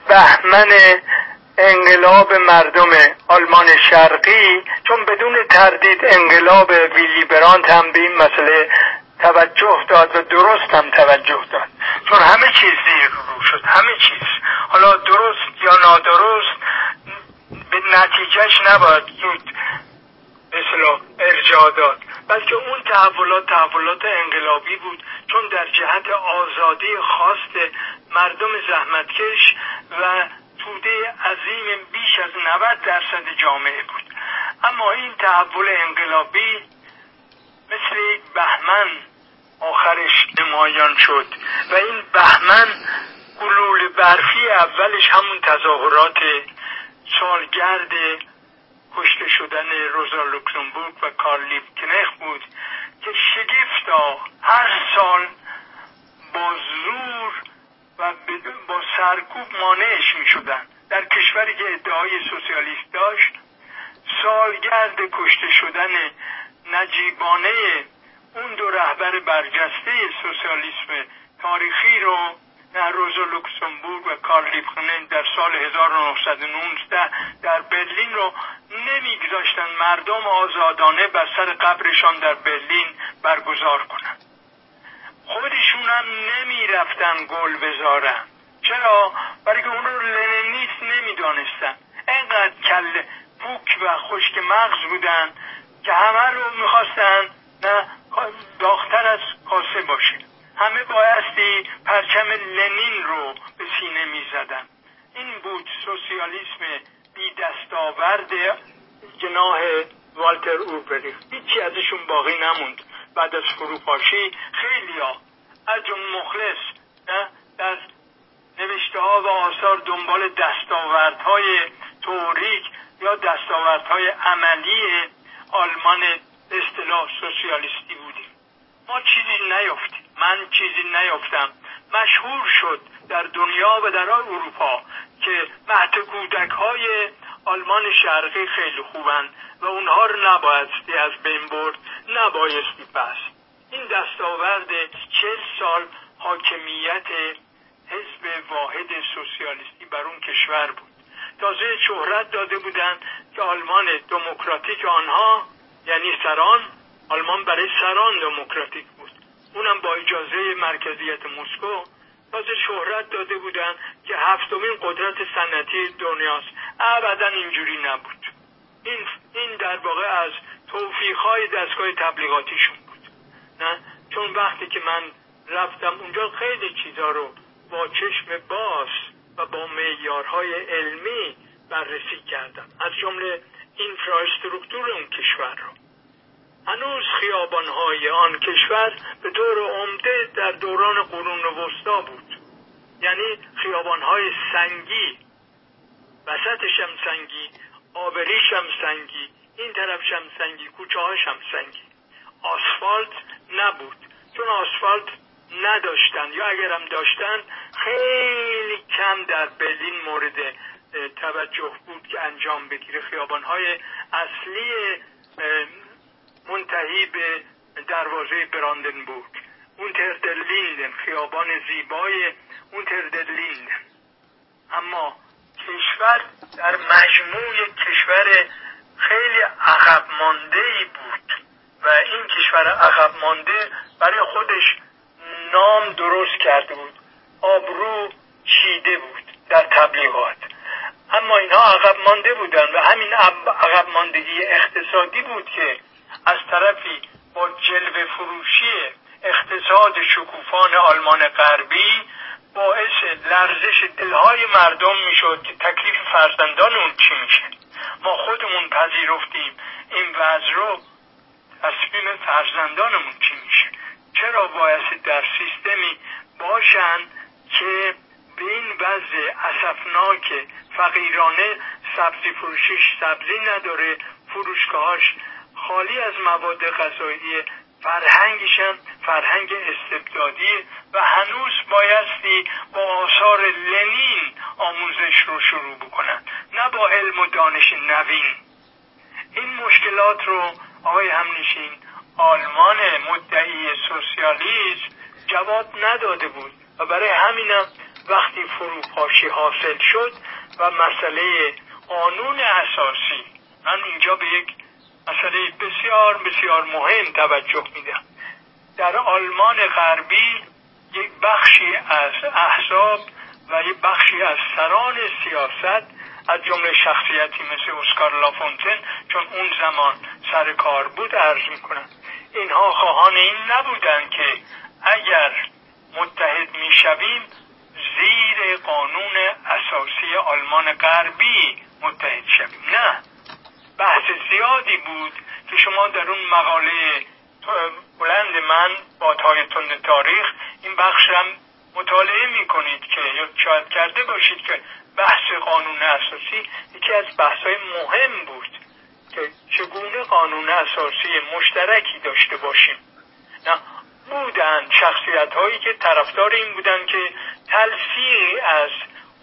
بهمن انقلاب مردم آلمان شرقی چون بدون تردید انقلاب ویلی برانت هم به این مسئله توجه داد و درست هم توجه داد. چون همه چیز زیر رو شد همه چیز. حالا درست یا نادرست به نتیجهش نباید زود مثلا ارجاع داد. بلکه اون تحولات تحولات انقلابی بود. چون در جهت آزادی خواست مردم زحمتکش و توده عظیم بیش از 90 درصد جامعه بود. اما این تحول انقلابی مثل یک بهمن آخرش نمایان شد و این بهمن گلول برفی اولش همون تظاهرات سالگرد کشته شدن روزا لوکسمبورگ و کارل لیبکنخ بود که شگفتا هر سال با زور و با سرکوب مانعش می شدن در کشوری که ادعای سوسیالیست داشت سالگرد کشته شدن نجیبانه اون دو رهبر برجسته سوسیالیسم تاریخی رو نه روزا لوکسمبورگ و کارل لیبخنن در سال 1919 در برلین رو نمیگذاشتن مردم آزادانه بر سر قبرشان در برلین برگزار کنند. خودشون هم نمی‌رفتن گل بذارن. چرا؟ برای که اون رو لننیست نمی‌دانستن. انقدر کل پوک و خشک مغز بودن که همه رو می‌خواستن نه؟ داختر از کاسه باشه. همه بایستی پرچم لنین رو به سینه می‌زدن. این بود سوسیالیسم بی دستاورد جناه والتر اوربریخ هیچی ازشون باقی نموند. بعد از فروپاشی خیلی ها. از مخلص در نوشته ها و آثار دنبال دستاوردهای توریک یا دستاوردهای عملی آلمان اصطلاح سوسیالیستی بودیم. ما چیزی نیافتیم. من چیزی نیافتم. مشهور شد در دنیا و در اروپا که مهد کودک های آلمان شرقی خیلی خوبن و اونها رو نبایستی از بین برد نبایستی پس این دستاورد چل سال حاکمیت حزب واحد سوسیالیستی بر اون کشور بود. تازه شهرت داده بودند که آلمان دموکراتیک آنها یعنی سران آلمان برای سران دموکراتیک بود. اونم با اجازه مرکزیت مسکو تازه شهرت داده بودن که هفتمین قدرت صنعتی دنیاست. ابدا اینجوری نبود. این این در واقع از توفیقهای دستگاه تبلیغاتیشون بود. نه؟ چون وقتی که من رفتم اونجا خیلی چیزا رو با چشم باز و با معیارهای علمی بررسی کردم. از جمله اینفراسترکتور اون کشور رو. هنوز خیابانهای آن کشور به طور عمده در دوران قرون وسطا بود. یعنی خیابانهای سنگی وسطش هم سنگی آبریش هم سنگی این طرفش هم سنگی کوچه هاش هم سنگی. آسفالت نبود. چون آسفالت نداشتن یا اگرم داشتن خیلی کم در برلین مورد توجه بود که انجام بگیره. خیابانهای اصلی منتهی به دروازه براندنبورگ. اون تردلیندن خیابان زیبای اون تردلیندن اما کشور در مجموع کشور خیلی عقب مانده ای بود و این کشور عقب مانده برای خودش نام درست کرده بود. آبرو چیده بود در تبلیغات. اما اینها عقب مانده بودن و همین عقب ماندگی اقتصادی بود که از طرفی با جلوه فروشی اقتصاد شکوفان آلمان غربی باعث لرزش دلهای مردم می‌شد که تکلیف فرزندان اون چی میشه. ما خودمون پذیرفتیم این وضع رو تصمیم فرزندانمون چی میشه. چرا باید در سیستمی باشن که به این وضع اصفناک فقیرانه سبزی فروشش سبزی نداره فروشگاهاش خالی از مواد غذایی فرهنگشم فرهنگ استبدادی و هنوز بایستی با آثار لنین آموزش رو شروع بکنن نه با علم و دانش نوین. این مشکلات رو آقای همنشین آلمان مدعی سوسیالیسم جواب نداده بود و برای همینم وقتی فروپاشی حاصل شد و مسئله قانون اساسی من اینجا به یک مسئله بسیار بسیار مهم توجه میدم. در آلمان غربی یک بخشی از احزاب و یک بخشی از سران سیاست از جمله شخصیتی مثل اسکار لافونتن چون اون زمان سر کار بود عرض می‌کنم. اینها خواهان این نبودن که اگر متحد می‌شویم زیر قانون اساسی آلمان غربی متحد شویم. نه. بحث زیادی بود که شما در اون مقاله بلند من با تند تاریخ این بخش هم مطالعه می کنید که یا شاید کرده باشید که بحث قانون اساسی یکی از بحث های مهم بود که چگونه قانون اساسی مشترکی داشته باشیم. نه بودن. شخصیت هایی که طرفدار این بودن که تلفیقی از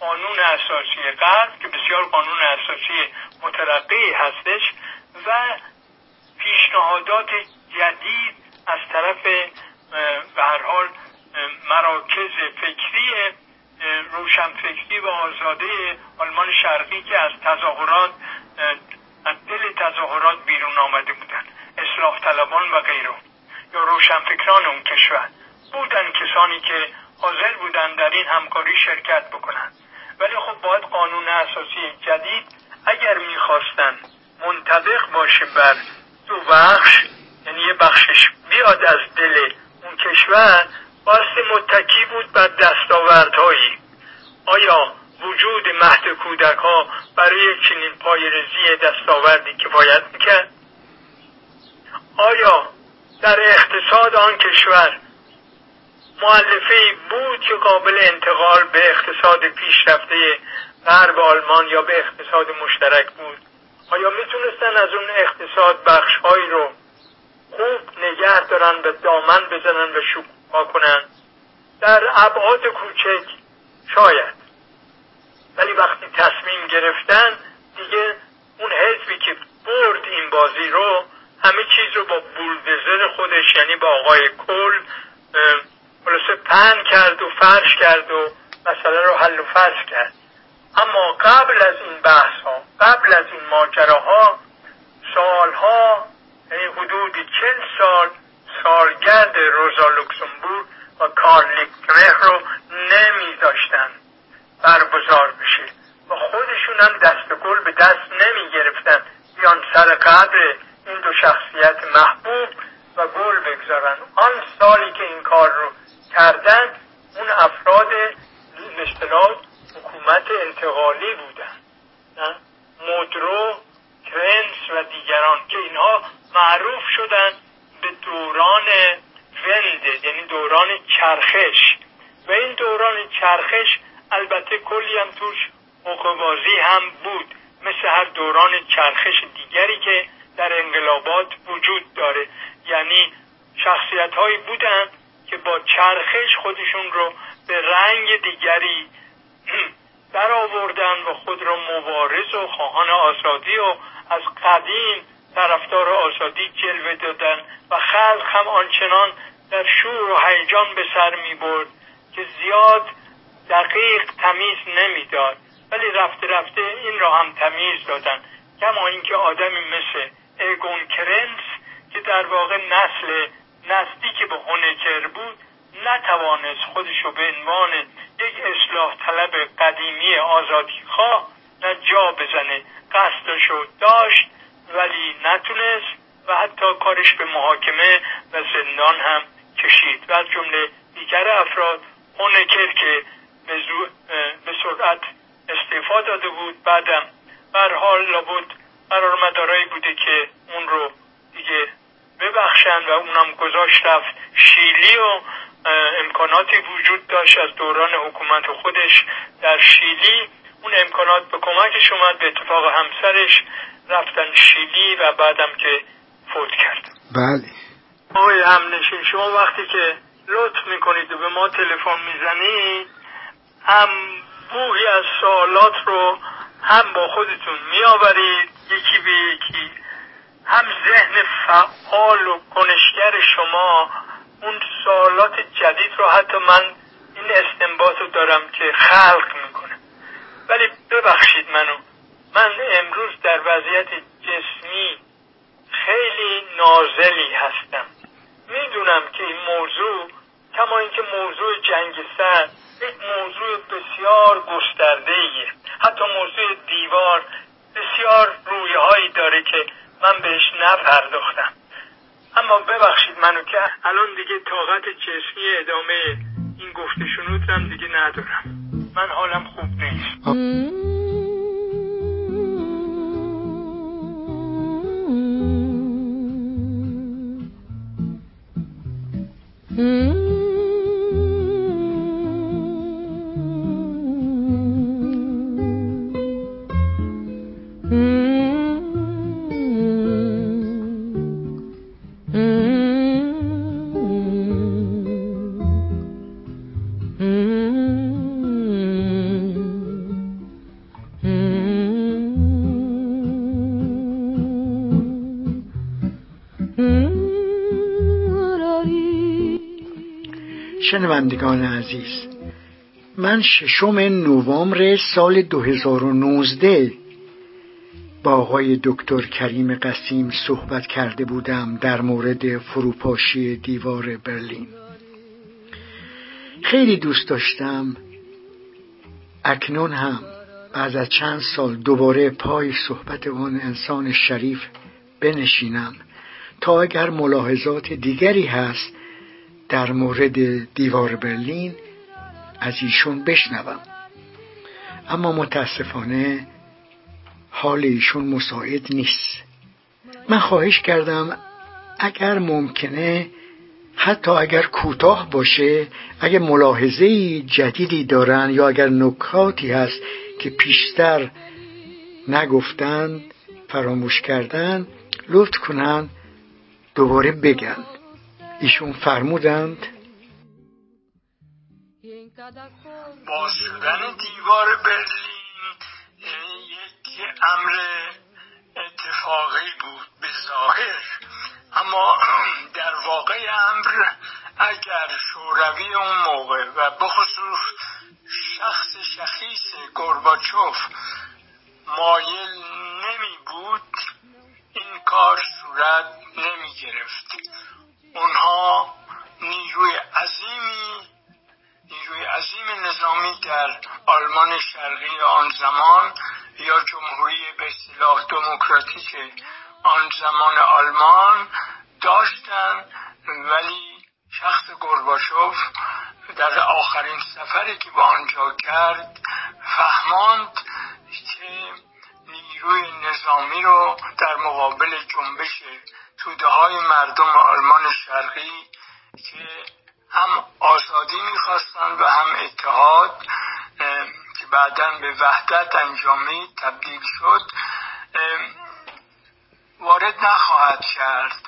قانون اساسی غرب که بسیار قانون اساسی مترقی هستش و پیشنهادات جدید از طرف به هر حال مراکز فکری روشنفکری و آزاده آلمان شرقی که از تظاهرات از دل تظاهرات بیرون آمده بودن. اصلاح طلبان و غیره. یا روشنفکران اون کشور. بودن کسانی که حاضر بودن در این همکاری شرکت بکنن. ولی خب باید قانون اساسی جدید اگر می‌خواستن منطبق باشه بر دو بخش یعنی یه بخشش بیاد از دل اون کشور باستی متکی بود بر دستاوردهایی. آیا وجود مهد کودک ها برای چنین پایرزی دستاوردی کفایت می‌کرد؟ آیا در اقتصاد آن کشور. معلفه بود که قابل انتقال به اقتصاد پیشرفته غرب آلمان یا به اقتصاد مشترک بود. آیا می‌تونستن از اون اقتصاد بخشهایی رو خوب نگه دارن به دامن بزنن و شکوفا کنن؟ در ابعاد کوچک شاید. ولی وقتی تصمیم گرفتن دیگه اون حزبی که برد این بازی رو همه چیز رو با بولدزر خودش یعنی با آقای کل خلاصه پن کرد و فرش کرد و مسئله رو حل و فصل کرد. اما قبل از این بحث ها قبل از این ماجراها سالها یعنی حدود چل سال سالگرد روزا لوکسمبورگ و کارل رو برگزار بشه. و خودشون هم دست گل به دست نمی گرفتن بیان سر این دو شخصیت محبوب و گل بگذارن. آن سالی که این کار رو کردن اون افراد مثلا حکومت انتقالی بودن. مدرو کرنس و دیگران که اینها معروف شدن به دوران ونده یعنی دوران چرخش. و این دوران چرخش البته کلی هم توش حقوقبازی هم بود. مثل هر دوران چرخش دیگری که در انقلابات وجود داره. یعنی شخصیت هایی بودن که با چرخش خودشون رو به رنگ دیگری در آوردن و خود را مبارز و خواهان آزادی و از قدیم طرفدار آزادی جلوه دادن و خلق هم آنچنان در شور و هیجان به سر می برد که زیاد دقیق تمیز نمی‌داد. ولی رفته رفته این را هم تمیز دادن. کما اینکه آدمی مثل اگون کرنس که در واقع نسل نزدیک به هونکر بود نتوانست خودش رو به عنوان یک اصلاح طلب قدیمی آزادی خواه نه جا بزنه. قصدشو داشت ولی نتونست و حتی کارش به محاکمه و زندان هم کشید. و از جمله دیگر افراد هونکر که به سرعت استعفا داده بود بعدم بر حال لابد قرار مدارایی بوده که اون رو دیگه ببخشن و اونم گذاشت رفت شیلی و امکاناتی وجود داشت از دوران حکومت خودش در شیلی. اون امکانات به کمکش اومد به اتفاق همسرش رفتن شیلی و بعدم که فوت کرد. بله. آقای همنشین شما وقتی که لطف می‌کنید و به ما تلفن می‌زنید هم بوهی از سوالات رو هم با خودتون میآورید یکی به یکی. هم ذهن فعال و کنشگر شما اون سوالات جدید رو حتی من این استنباط رو دارم که خلق می‌کنه. ولی ببخشید منو من امروز در وضعیت جسمی خیلی نازلی هستم. می‌دونم که این موضوع کما اینکه موضوع جنگ سر یک موضوع بسیار ایه حتی موضوع دیوار بسیار رویه هایی داره که من بهش نپرداختم. اما ببخشید منو که الان دیگه طاقت جسمی ادامه این گفته شنود دیگه ندارم. من حالم خوب نیست. شنوندگان عزیز. من ششم نوامبر سال 2019 با آقای دکتر کریم قسیم صحبت کرده بودم در مورد فروپاشی دیوار برلین. خیلی دوست داشتم. اکنون هم بعد از چند سال دوباره پای صحبت آن انسان شریف بنشینم تا اگر ملاحظات دیگری هست در مورد دیوار برلین از ایشون بشنوم. اما متاسفانه حال ایشون مساعد نیست. من خواهش کردم اگر ممکنه حتی اگر کوتاه باشه اگر ملاحظه جدیدی دارن یا اگر نکاتی هست که پیشتر نگفتند فراموش کردن لطف کنن دوباره بگن. ایشون فرمودند باز شدن دیوار برلین یک امر اتفاقی بود به ظاهر. اما در واقع امر اگر شوروی اون موقع و بخصوص شخص شخیص گرباچوف مایل نمی بود این کار صورت نمی گرفت. اونها نیروی عظیمی نیروی عظیم نظامی در آلمان شرقی آن زمان یا جمهوری به اصطلاح دموکراتیک آن زمان آلمان داشتند، ولی شخص گرباشوف در آخرین سفری که به آنجا کرد فهماند که نیروی نظامی رو در مقابل جنبش توده های مردم آلمان شرقی که هم آزادی می‌خواستند و هم اتحاد که بعدا به وحدت انجامی تبدیل شد وارد نخواهد کرد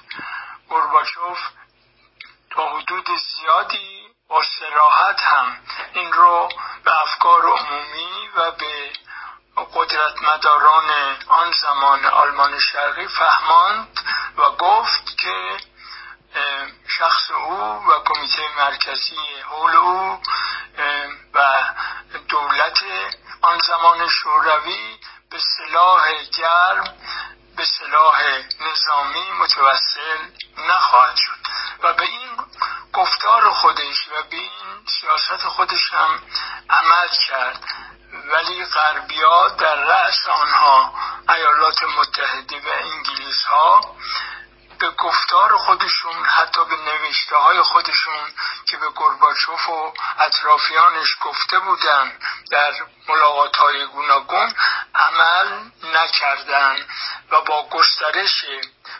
گرباچوف تا حدود زیادی با سراحت هم این رو به افکار عمومی و به قدرتمداران آن زمان آلمان شرقی فهماند و گفت که شخص او و کمیته مرکزی حول او و دولت آن زمان شوروی به سلاح گرم به سلاح نظامی متوسل نخواهد شد. و به این گفتار خودش و به این سیاست خودش هم عمل کرد. ولی غربیا در رأس آنها ایالات متحده و انگلیس ها به گفتار خودشون حتی به نوشته های خودشون که به گرباچوف و اطرافیانش گفته بودن در ملاقات های گوناگون عمل نکردن و با گسترش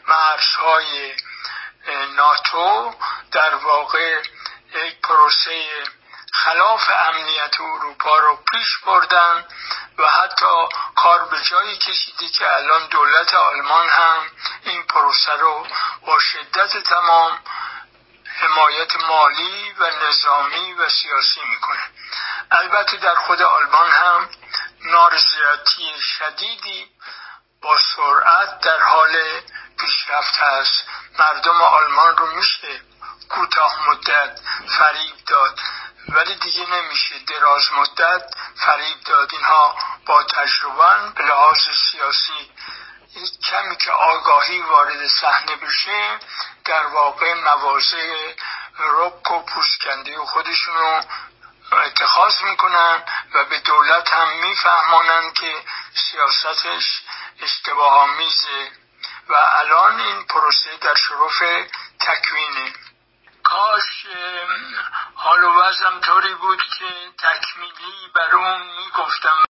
مرزهای ناتو در واقع یک پروسه خلاف امنیت اروپا رو پیش بردن و حتی کار به جایی کشیده که الان دولت آلمان هم این پروسه رو با شدت تمام حمایت مالی و نظامی و سیاسی می‌کنه. البته در خود آلمان هم نارضایتی شدیدی با سرعت در حال پیشرفت هست. مردم آلمان رو میشه کوتاه مدت فریب داد. ولی دیگه نمیشه. دراز مدت فریب داد. اینها با تجربه به لحاظ سیاسی. کمی که آگاهی وارد صحنه بشه در واقع مواضع رک و پوسکنده خودشونو اتخاذ می‌کنن و به دولت هم میفهمانند که سیاستش اشتباه آمیزه و الان این پروسه در شرف تکوینه. کاش حال و وضعم طوری بود که تکمیلی بر اون می‌گفتم.